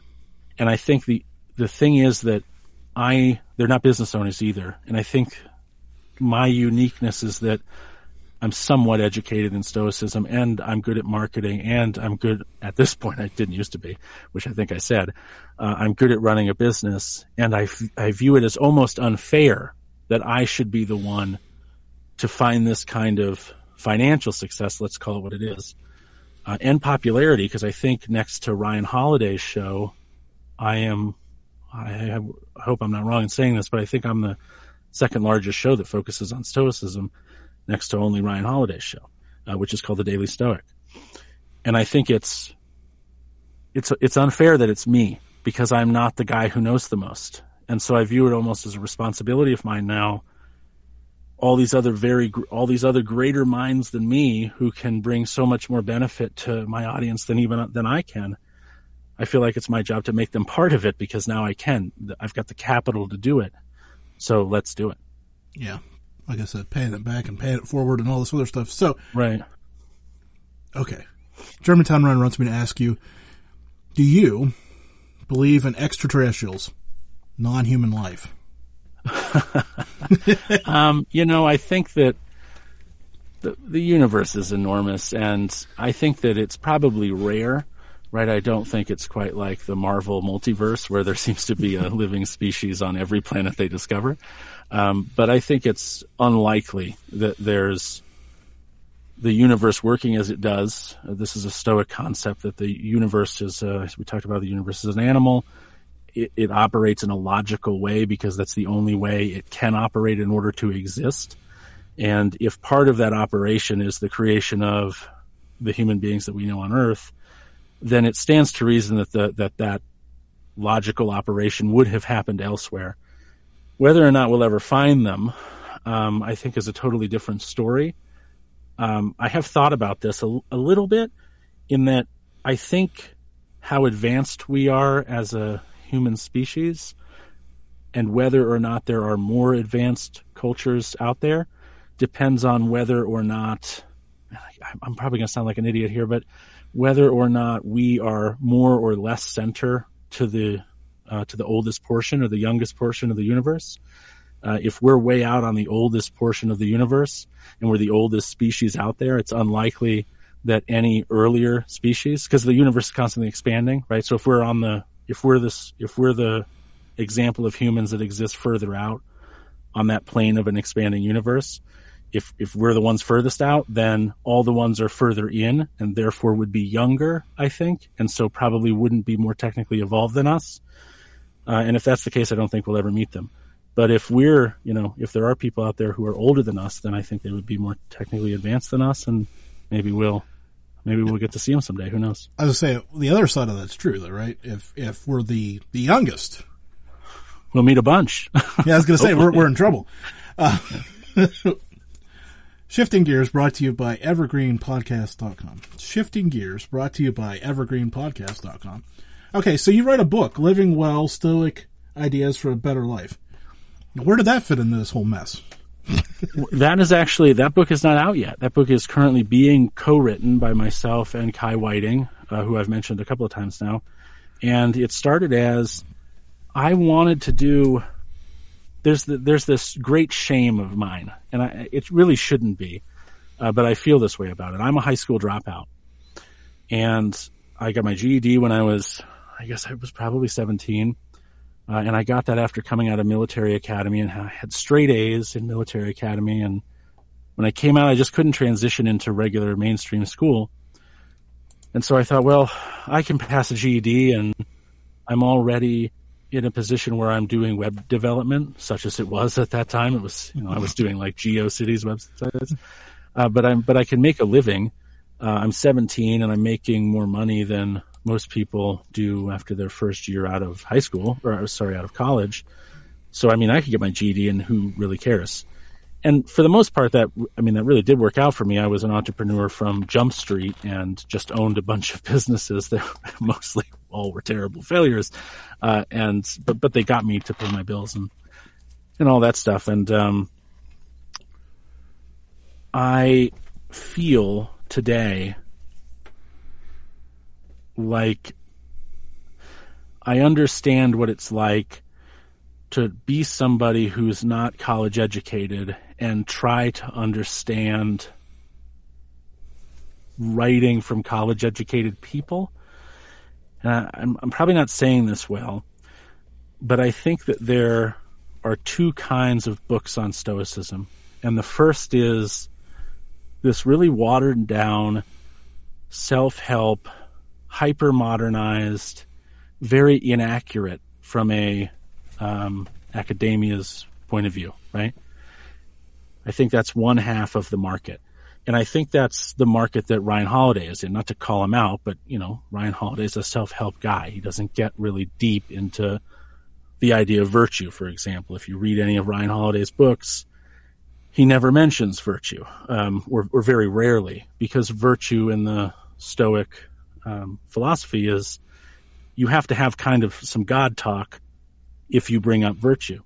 And I think the the thing is that I, they're not business owners either. And I think my uniqueness is that I'm somewhat educated in stoicism and I'm good at marketing and I'm good at this point. I didn't used to be, which I think I said. Uh, I'm good at running a business and I, I view it as almost unfair that I should be the one to find this kind of financial success. Let's call it what it is. Uh, and popularity because I think next to Ryan Holiday's show, I am I, have, I hope I'm not wrong in saying this, but I think I'm the second largest show that focuses on Stoicism next to only Ryan Holiday's show, uh, which is called the Daily Stoic. And I think it's, it's, it's unfair that it's me because I'm not the guy who knows the most. And so I view it almost as a responsibility of mine now. All these other very, all these other greater minds than me who can bring so much more benefit to my audience than even, than I can I feel like it's my job to make them part of it because now I can. I've got the capital to do it. So let's do it. Yeah. Like I said, paying it back and paying it forward and all this other stuff. So, right. Okay. Germantown Run wants me to ask you, do you believe in extraterrestrials, non-human life? (laughs) um, you know, I think that the, the universe is enormous and I think that it's probably rare right? I don't think it's quite like the Marvel multiverse where there (laughs) seems to be a living species on every planet they discover. Um, but I think it's unlikely that there's the universe working as it does. Uh, this is a Stoic concept that the universe is, uh, we talked about the universe as an animal. It, it operates in a logical way because that's the only way it can operate in order to exist. And if part of that operation is the creation of the human beings that we know on Earth, then it stands to reason that the, that that logical operation would have happened elsewhere. Whether or not we'll ever find them, um, I think is a totally different story. Um, I have thought about this a, a little bit in that I think how advanced we are as a human species and whether or not there are more advanced cultures out there depends on whether or not I'm probably going to sound like an idiot here, but whether or not we are more or less center to the uh, to the oldest portion or the youngest portion of the universe. Uh, if we're way out on the oldest portion of the universe and we're the oldest species out there, it's unlikely that any earlier species, because the universe is constantly expanding, right? So if we're on the, if we're this, if we're the example of humans that exist further out on that plane of an expanding universe, if if we're the ones furthest out, then all the ones are further in and therefore would be younger, I think, and so probably wouldn't be more technically evolved than us. Uh, and if that's the case, I don't think we'll ever meet them. But if we're, you know, if there are people out there who are older than us, then I think they would be more technically advanced than us, and maybe we'll, maybe we'll get to see them someday. Who knows? I was say the other side of that's true, though, right? If if we're the the youngest, we'll meet a bunch. yeah, I was going to say (laughs) we're we're in trouble. Uh, (laughs) Shifting Gears brought to you by evergreenpodcast.com. Shifting Gears brought to you by evergreenpodcast.com. Okay, so you write a book, Living Well, Stoic Ideas for a Better Life. Where did that fit into this whole mess? (laughs) that is actually, that book is not out yet. That book is currently being co-written by myself and Kai Whiting, uh, who I've mentioned a couple of times now. And it started as I wanted to do there's the, there's this great shame of mine, and I, it really shouldn't be, uh, but I feel this way about it. I'm a high school dropout, and I got my GED when I was, I guess I was probably 17, uh, and I got that after coming out of military academy and I had straight A's in military academy, and when I came out, I just couldn't transition into regular mainstream school. And so I thought, well, I can pass a GED and I'm already in a position where I'm doing web development, such as it was at that time. It was, you know, I was doing like GeoCities websites, uh, but I'm, but I can make a living. Uh, I'm 17 and I'm making more money than most people do after their first year out of high school or sorry, out of college. So, I mean, I could get my GD, and who really cares? And for the most part, that, I mean, that really did work out for me. I was an entrepreneur from Jump Street and just owned a bunch of (laughs) businesses that (laughs) mostly all were terrible failures. Uh, and, but, but they got me to pay my bills and, and all that stuff. And, um, I feel today like I understand what it's like to be somebody who's not college educated and try to understand writing from college educated people and I, I'm, I'm probably not saying this well, but I think that there are two kinds of books on Stoicism. And the first is this really watered down, self help, hyper modernized, very inaccurate from a um, academia's point of view, right? I think that's one half of the market. And I think that's the market that Ryan Holiday is in. Not to call him out, but you know, Ryan Holiday is a self-help guy. He doesn't get really deep into the idea of virtue, for example. If you read any of Ryan Holiday's books, he never mentions virtue, um, or, or, very rarely, because virtue in the Stoic um, philosophy is you have to have kind of some God talk if you bring up virtue.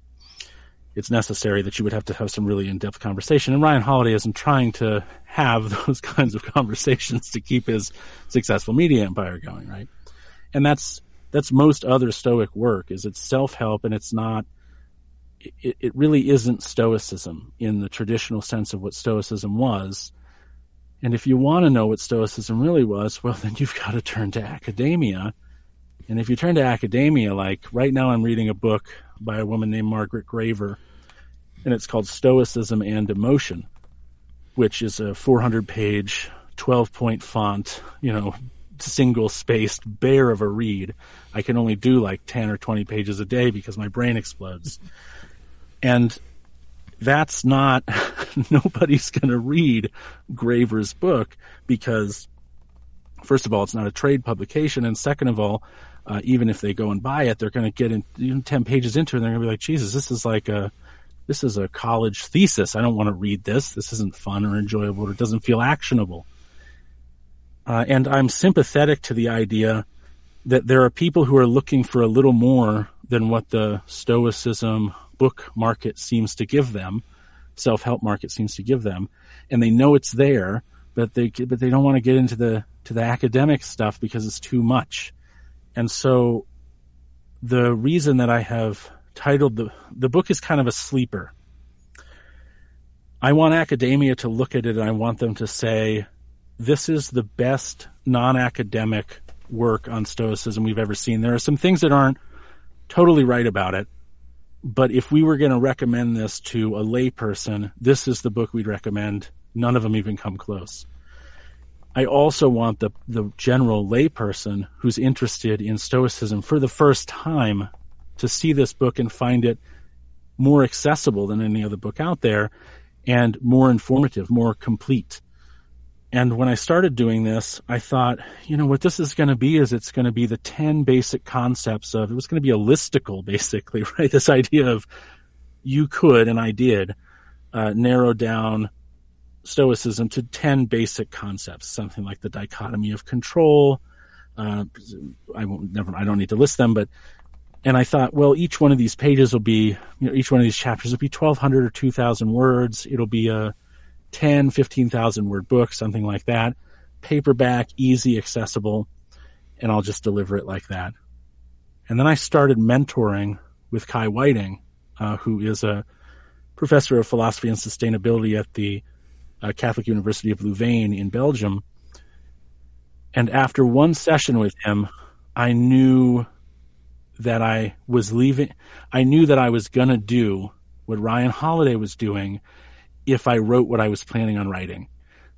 it's necessary that you would have to have some really in-depth conversation. And Ryan Holiday isn't trying to have (laughs) those kinds of conversations to keep his successful media empire going, right? And that's that's most other Stoic work is it's self-help and it's not it, it really isn't Stoicism in the traditional sense of what Stoicism was. And if you want to know what Stoicism really was, well, then you've got to turn to academia. And if you turn to academia, like right now, I'm reading a book by a woman named Margaret Graver, and it's called Stoicism and Emotion, which is a 400 page, 12 point font, you know, single spaced bear of a read. I can only do like 10 or 20 pages a day because my brain explodes. And that's not, (laughs) nobody's going to read Graver's book because, first of all, it's not a trade publication. And second of all, uh, even if they go and buy it, they're going to get in you know, 10 pages into it and they're going to be like, Jesus, this is like a, this is a college thesis. I don't want to read this. This isn't fun or enjoyable or it doesn't feel actionable. Uh, and I'm sympathetic to the idea that there are people who are looking for a little more than what the Stoicism book market seems to give them, self-help market seems to give them, and they know it's there, but they but they don't want to get into the to the academic stuff because it's too much. And so the reason that I have titled the the book is kind of a sleeper. I want academia to look at it and I want them to say this is the best non-academic work on stoicism we've ever seen. There are some things that aren't totally right about it, but if we were going to recommend this to a layperson, this is the book we'd recommend. None of them even come close. I also want the, the general layperson who's interested in Stoicism for the first time to see this book and find it more accessible than any other book out there and more informative, more complete. And when I started doing this, I thought, you know, what this is going to be is it's going to be the 10 basic concepts of, it was going to be a listicle (laughs) basically, right? This idea of you could, and I did, uh, narrow down Stoicism to 10 basic concepts, something like the dichotomy of control. Uh, I won't never, I don't need to list them, but, and I thought, well, each one of these pages will be, you know, each one of these chapters will be 1200 or 2000 words. It'll be a 10, 15,000 word book, something like that. Paperback, easy, accessible, and I'll just deliver it like that. And then I started mentoring with Kai Whiting, uh, who is a professor of philosophy and sustainability at the uh, Catholic University of Louvain in Belgium. And after one session with him, I knew that I was leaving. I knew that I was going to do what Ryan Holiday was doing if I wrote what I was planning on writing.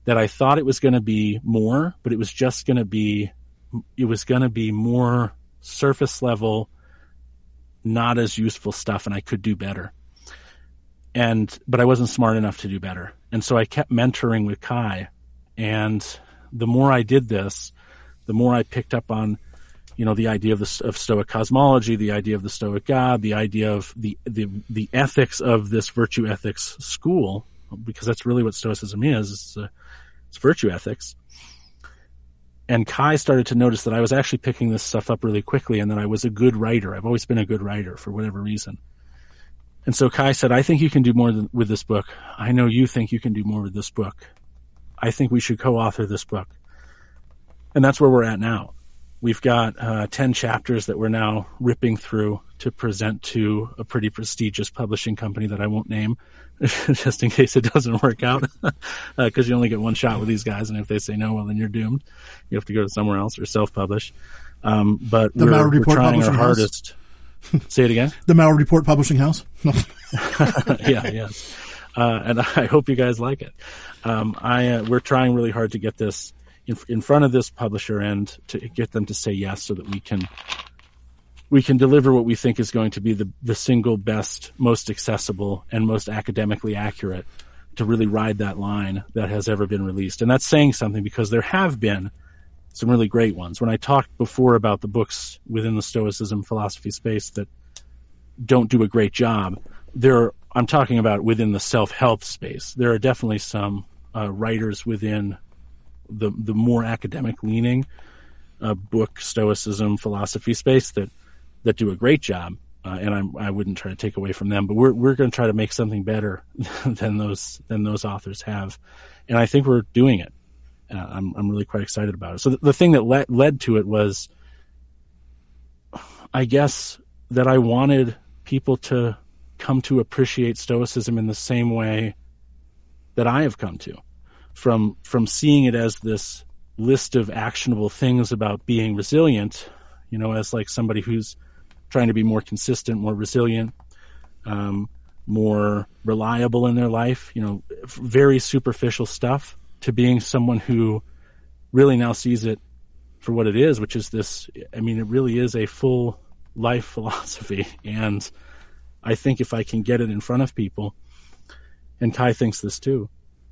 That I thought it was going to be more, but it was just going to be, it was going to be more surface level, not as useful stuff, and I could do better and but I wasn't smart enough to do better. And so I kept mentoring with Kai, and the more I did this, the more I picked up on, you know, the idea of the of Stoic cosmology, the idea of the Stoic God, the idea of the the the ethics of this virtue ethics school, because that's really what Stoicism is. It's, a, it's virtue ethics. And Kai started to notice that I was actually picking this stuff up really quickly, and that I was a good writer. I've always been a good writer for whatever reason and so Kai said, I think you can do more than, with this book. I know you think you can do more with this book. I think we should co-author this book. And that's where we're at now. We've got uh, 10 chapters that we're now ripping through to present to a pretty prestigious publishing company that I won't name, (laughs) just in case it doesn't work out. Because (laughs) uh, you only get one shot with these guys, and if they say no, well, then you're doomed. You have to go to somewhere else or self-publish. Um, but the we're, we're trying our hardest. House (laughs) Say it again. the Malliard Report Publishing House. (laughs) (laughs) yeah, yes. Uh, and I hope you guys like it. Um, I uh, we're trying really hard to get this in, in front of this publisher and to get them to say yes, so that we can we can deliver what we think is going to be the the single best, most accessible, and most academically accurate to really ride that line that has ever been released. And that's saying something because there have been some really great ones. When I talked before about the books within the Stoicism philosophy space that don't do a great job, there I'm talking about within the self-help space. There are definitely some uh, writers within the the more academic leaning uh, book Stoicism philosophy space that that do a great job. uh, and I'm, I wouldn't try to take away from them, but we're we're going to try to make something better (laughs) than those than those authors have, and I think we're doing it. Uh, I'm I'm really quite excited about it. So the, the thing that led led to it was, I guess that I wanted people to come to appreciate Stoicism in the same way that I have come to, from from seeing it as this list of actionable things about being resilient, you know, as like somebody who's trying to be more consistent, more resilient, um, more reliable in their life, you know, very superficial stuff to being someone who really now sees it for what it is, which is this, I mean, it really is a full life (laughs) philosophy. And I think if I can get it in front of people, and Kai thinks this too,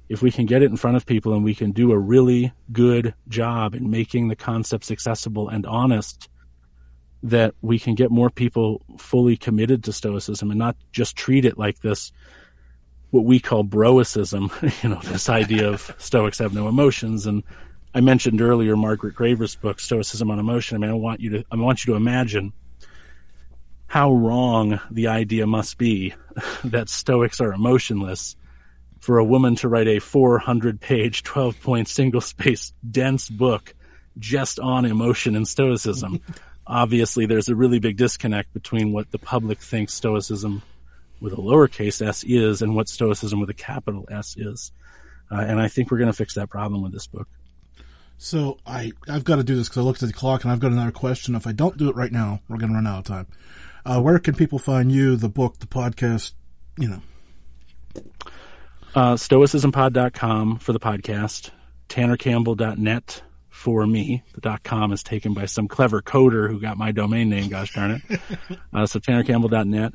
if we can get it in front of people and we can do a really good job in making the concepts accessible and honest, that we can get more people fully committed to Stoicism and not just treat it like this, what we call broicism, (laughs) you know, this idea of (laughs) Stoics have no emotions. And I mentioned earlier Margaret Graver's book, Stoicism on Emotion. I mean, I want you to, I want you to imagine how wrong the idea must be (laughs) that Stoics are emotionless for a woman to write a 400 page, 12 point single space dense book just on emotion and Stoicism obviously there's a really big disconnect between what the public thinks Stoicism with a lowercase s is and what Stoicism with a capital S is. Uh, and I think we're going to fix that problem with this book. So I I've got to do this because I looked at the clock and I've got another question. If I don't do it right now, we're going to run out of time. Uh, where can people find you, the book, the podcast? You know, uh, stoicismpod.com for the podcast, tannercampbell.net for me. The dot com is taken by some clever coder who got my domain name, gosh darn it. (laughs) Uh, so tannercampbell.net.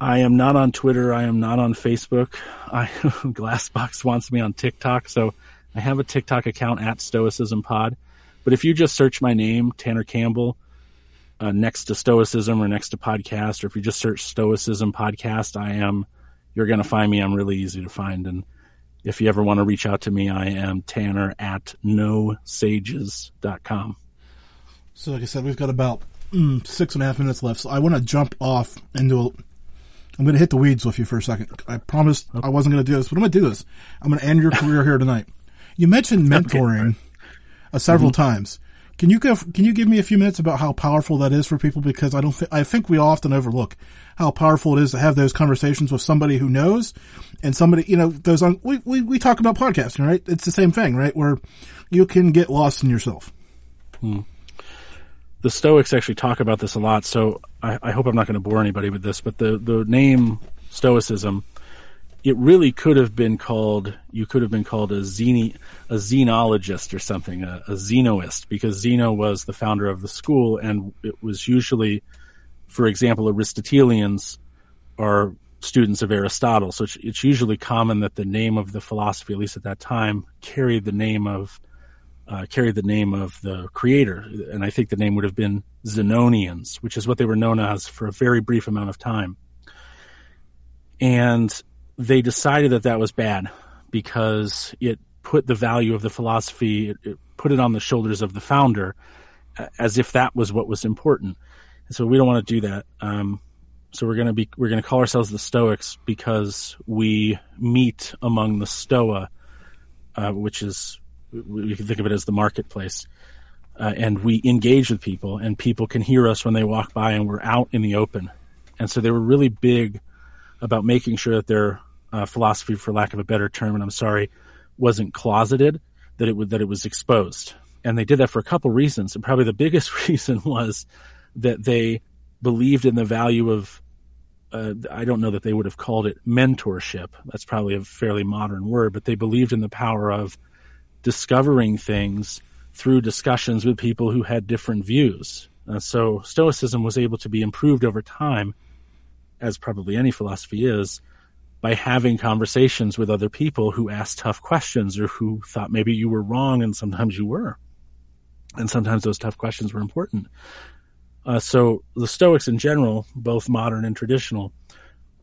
I am not on Twitter. I am not on Facebook. I, (laughs) Glassbox wants me on TikTok. So I have a TikTok account at Stoicism Pod. But if you just search my name, Tanner Campbell, uh, next to Stoicism or next to podcast, or if you just search Stoicism Podcast, I am, you're going to find me. I'm really easy to find. And if you ever want to reach out to me, I am Tanner at nosages.com. So, like I said, we've got about mm, six and a half minutes left. So I want to jump off into a, I'm going to hit the weeds with you for a second. I promised okay. I wasn't going to do this, but I'm going to do this. I'm going to end your career here tonight. You mentioned (laughs) mentoring uh, several mm-hmm. times. Can you give, can you give me a few minutes about how powerful that is for people? Because I don't, th- I think we often overlook how powerful it is to have those conversations with somebody who knows and somebody, you know, those on, we, we, we talk about podcasting, right? It's the same thing, right? Where you can get lost in yourself. Hmm. The Stoics actually talk about this a lot. So I, I hope I'm not going to bore anybody with this, but the, the name Stoicism, it really could have been called you could have been called a zeni a xenologist or something a, a xenoist because Zeno was the founder of the school and it was usually for example Aristotelians are students of Aristotle so it's, it's usually common that the name of the philosophy at least at that time carried the name of uh, carried the name of the creator and I think the name would have been Zenonians which is what they were known as for a very brief amount of time and they decided that that was bad because it put the value of the philosophy, it, it put it on the shoulders of the founder as if that was what was important. And so we don't want to do that. Um, so we're going to be, we're going to call ourselves the Stoics because we meet among the Stoa, uh, which is, we can think of it as the marketplace. Uh, and we engage with people and people can hear us when they walk by and we're out in the open. And so they were really big about making sure that their uh, philosophy, for lack of a better term, and I'm sorry, wasn't closeted, that it would, that it was exposed. And they did that for a couple reasons. And probably the biggest (laughs) reason was that they believed in the value of, uh, I don't know that they would have called it mentorship. That's probably a fairly modern word, but they believed in the power of discovering things through discussions with people who had different views. Uh, so Stoicism was able to be improved over time, as probably any philosophy is, by having conversations with other people who asked tough questions or who thought maybe you were wrong and sometimes you were. And sometimes those tough questions were important. Uh, so the Stoics in general, both modern and traditional,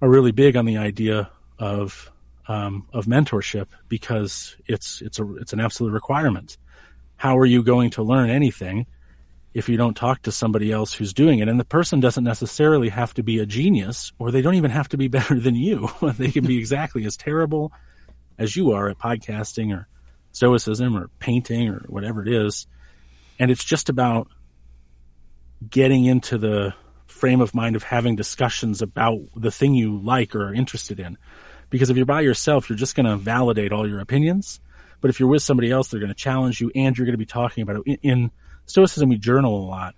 are really big on the idea of um, of mentorship because it's it's a it's an absolute requirement. How are you going to learn anything if you don't talk to somebody else who's doing it. And the person doesn't necessarily have to be a genius or they don't even have to be (laughs) better than you. (laughs) they can be exactly as terrible as you are at podcasting or stoicism or painting or whatever it is. And it's just about getting into the frame of mind of having discussions about the thing you like or are interested in. Because if you're by yourself, you're just going to validate all your opinions. But if you're with somebody else, they're going to challenge you and you're going to be talking about it. In, Stoicism, we journal a lot.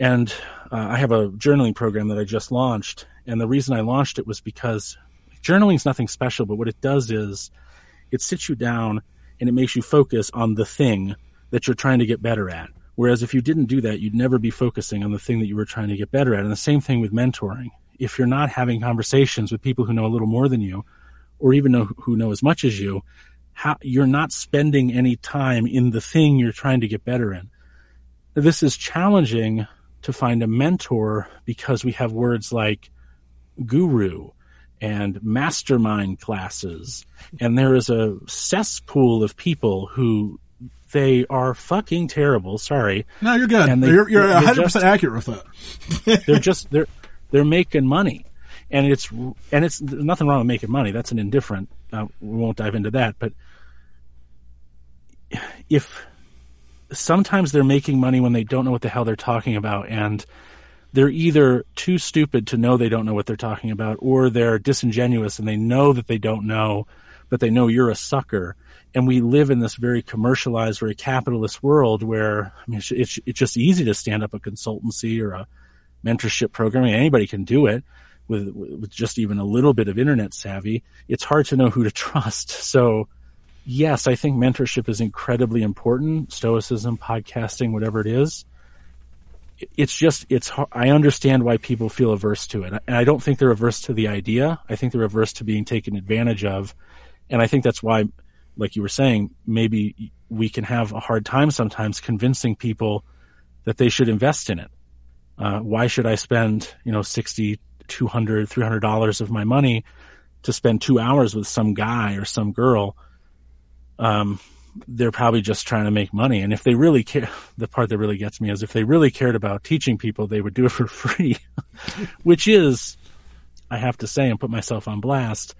And uh, I have a journaling program that I just launched. And the reason I launched it was because journaling is nothing special, but what it does is it sits you down and it makes you focus on the thing that you're trying to get better at. Whereas if you didn't do that, you'd never be focusing on the thing that you were trying to get better at. And the same thing with mentoring. If you're not having conversations with people who know a little more than you, or even know, who know as much as you, how, you're not spending any time in the thing you're trying to get better in. This is challenging to find a mentor because we have words like guru and mastermind classes. And there is a cesspool of people who they are fucking terrible. Sorry. No, you're good. And they, you're, you're 100% just, accurate with that. (laughs) they're just, they're, they're making money. And it's, and it's there's nothing wrong with making money. That's an indifferent. Uh, we won't dive into that. But if sometimes they're making money when they don't know what the hell they're talking about and they're either too stupid to know they don't know what they're talking about or they're disingenuous and they know that they don't know, but they know you're a sucker and we live in this very commercialized, very capitalist world where I mean, it's, it's, it's just easy to stand up a consultancy or a mentorship programming. Anybody can do it with, with just even a little bit of internet savvy. It's hard to know who to (laughs) trust. So yes, I think mentorship is incredibly important. Stoicism, podcasting, whatever it is. It's just, it's, I understand why people feel averse to it. And I don't think they're averse to the idea. I think they're averse to being taken advantage of. And I think that's why like you were saying, maybe we can have a hard time sometimes convincing people that they should invest in it. Uh, why should I spend, you know, 60, 200, 300 dollars of my money to spend two hours with some guy or some girl? Um, they're probably just trying to make money. And if they really care, the part that really gets me is if they really cared about teaching people, they would do it for (laughs) free, which is, I have to say and put myself on blast,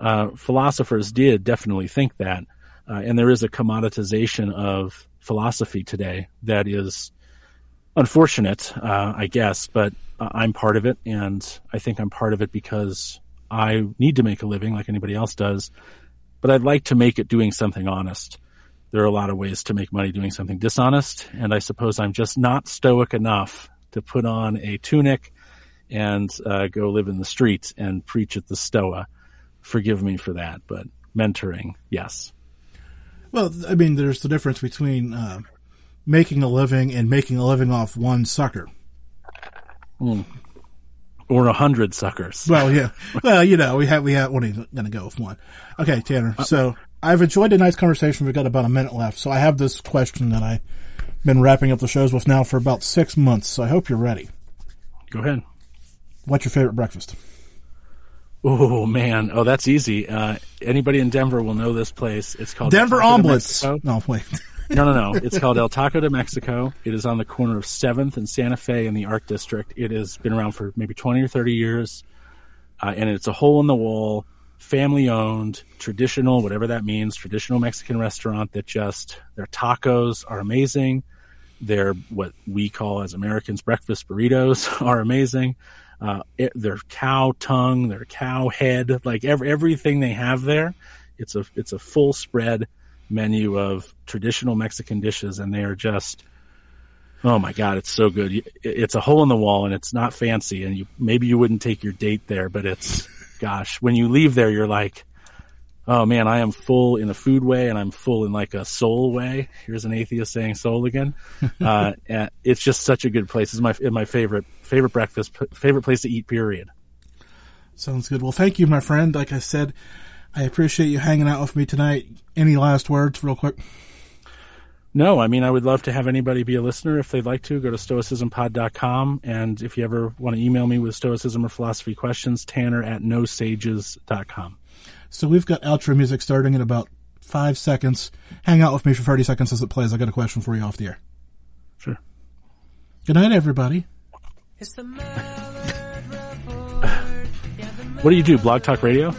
uh, philosophers did definitely think that, uh, and there is a commoditization of philosophy today that is unfortunate, uh, I guess, but I'm part of it, and I think I'm part of it because I need to make a living like anybody else does, but I'd like to make it doing something honest. There are a lot of ways to make money doing something dishonest, and I suppose I'm just not stoic enough to put on a tunic and uh, go live in the streets and preach at the Stoa forgive me for that, but mentoring, yes. Well, I mean, there's the difference between uh, making a living and making a living off one sucker. Mm. Or a hundred suckers. Well, yeah. well, you know, we have we have only going to go with one. Okay, Tanner. Uh, so I've enjoyed a nice conversation. We've got about a minute left, so I have this question that I've been wrapping up the shows with now for about six months. So I hope you're ready. Go ahead. What's your favorite breakfast? Oh man, oh that's easy. Uh, anybody in Denver will know this place. It's called Denver Omelets. Oh No, wait. No, no, no. It's called El Taco de Mexico. It is on the corner of Seventh and Santa Fe in the Art District. It has been around for maybe twenty or thirty years, uh, and it's a hole in the wall, family owned, traditional, whatever that means, traditional Mexican restaurant that just their tacos are amazing. Their what we call as Americans breakfast burritos (laughs) are amazing uh, it, their cow tongue, their cow head, like every, everything they have there. It's a it's a full spread menu of traditional Mexican dishes, and they are just oh my god, it's so good. It's a hole in the wall, and it's not fancy, and you maybe you wouldn't take your date there, but it's gosh, when you leave there, you're like, oh man, I am full in a food way and I'm full in like a soul way. Here's an atheist saying soul again. (laughs) uh, it's just such a good place. It's my, my favorite, favorite breakfast, favorite place to eat, period. Sounds good. Well, thank you, my friend. Like I said, I appreciate you hanging out with me tonight. Any last words real quick? No, I mean, I would love to have anybody be a listener if they'd like to. Go to stoicismpod.com. And if you ever want to email me with stoicism or philosophy questions, tanner at nosages.com. So we've got outro music starting in about five seconds. Hang out with me for 30 seconds as it plays. I got a question for you off the air. Sure. Good night, everybody. (laughs) What do you do? Blog Talk Radio?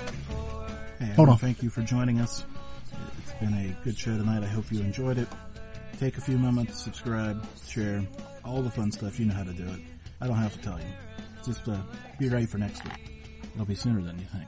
Hey, I Hold on. Thank you for joining us. It's been a good show tonight. I hope you enjoyed it. Take a few moments, subscribe, share, all the fun stuff. You know how to do it. I don't have to tell you. Just uh, be ready for next week. It'll be sooner than you think.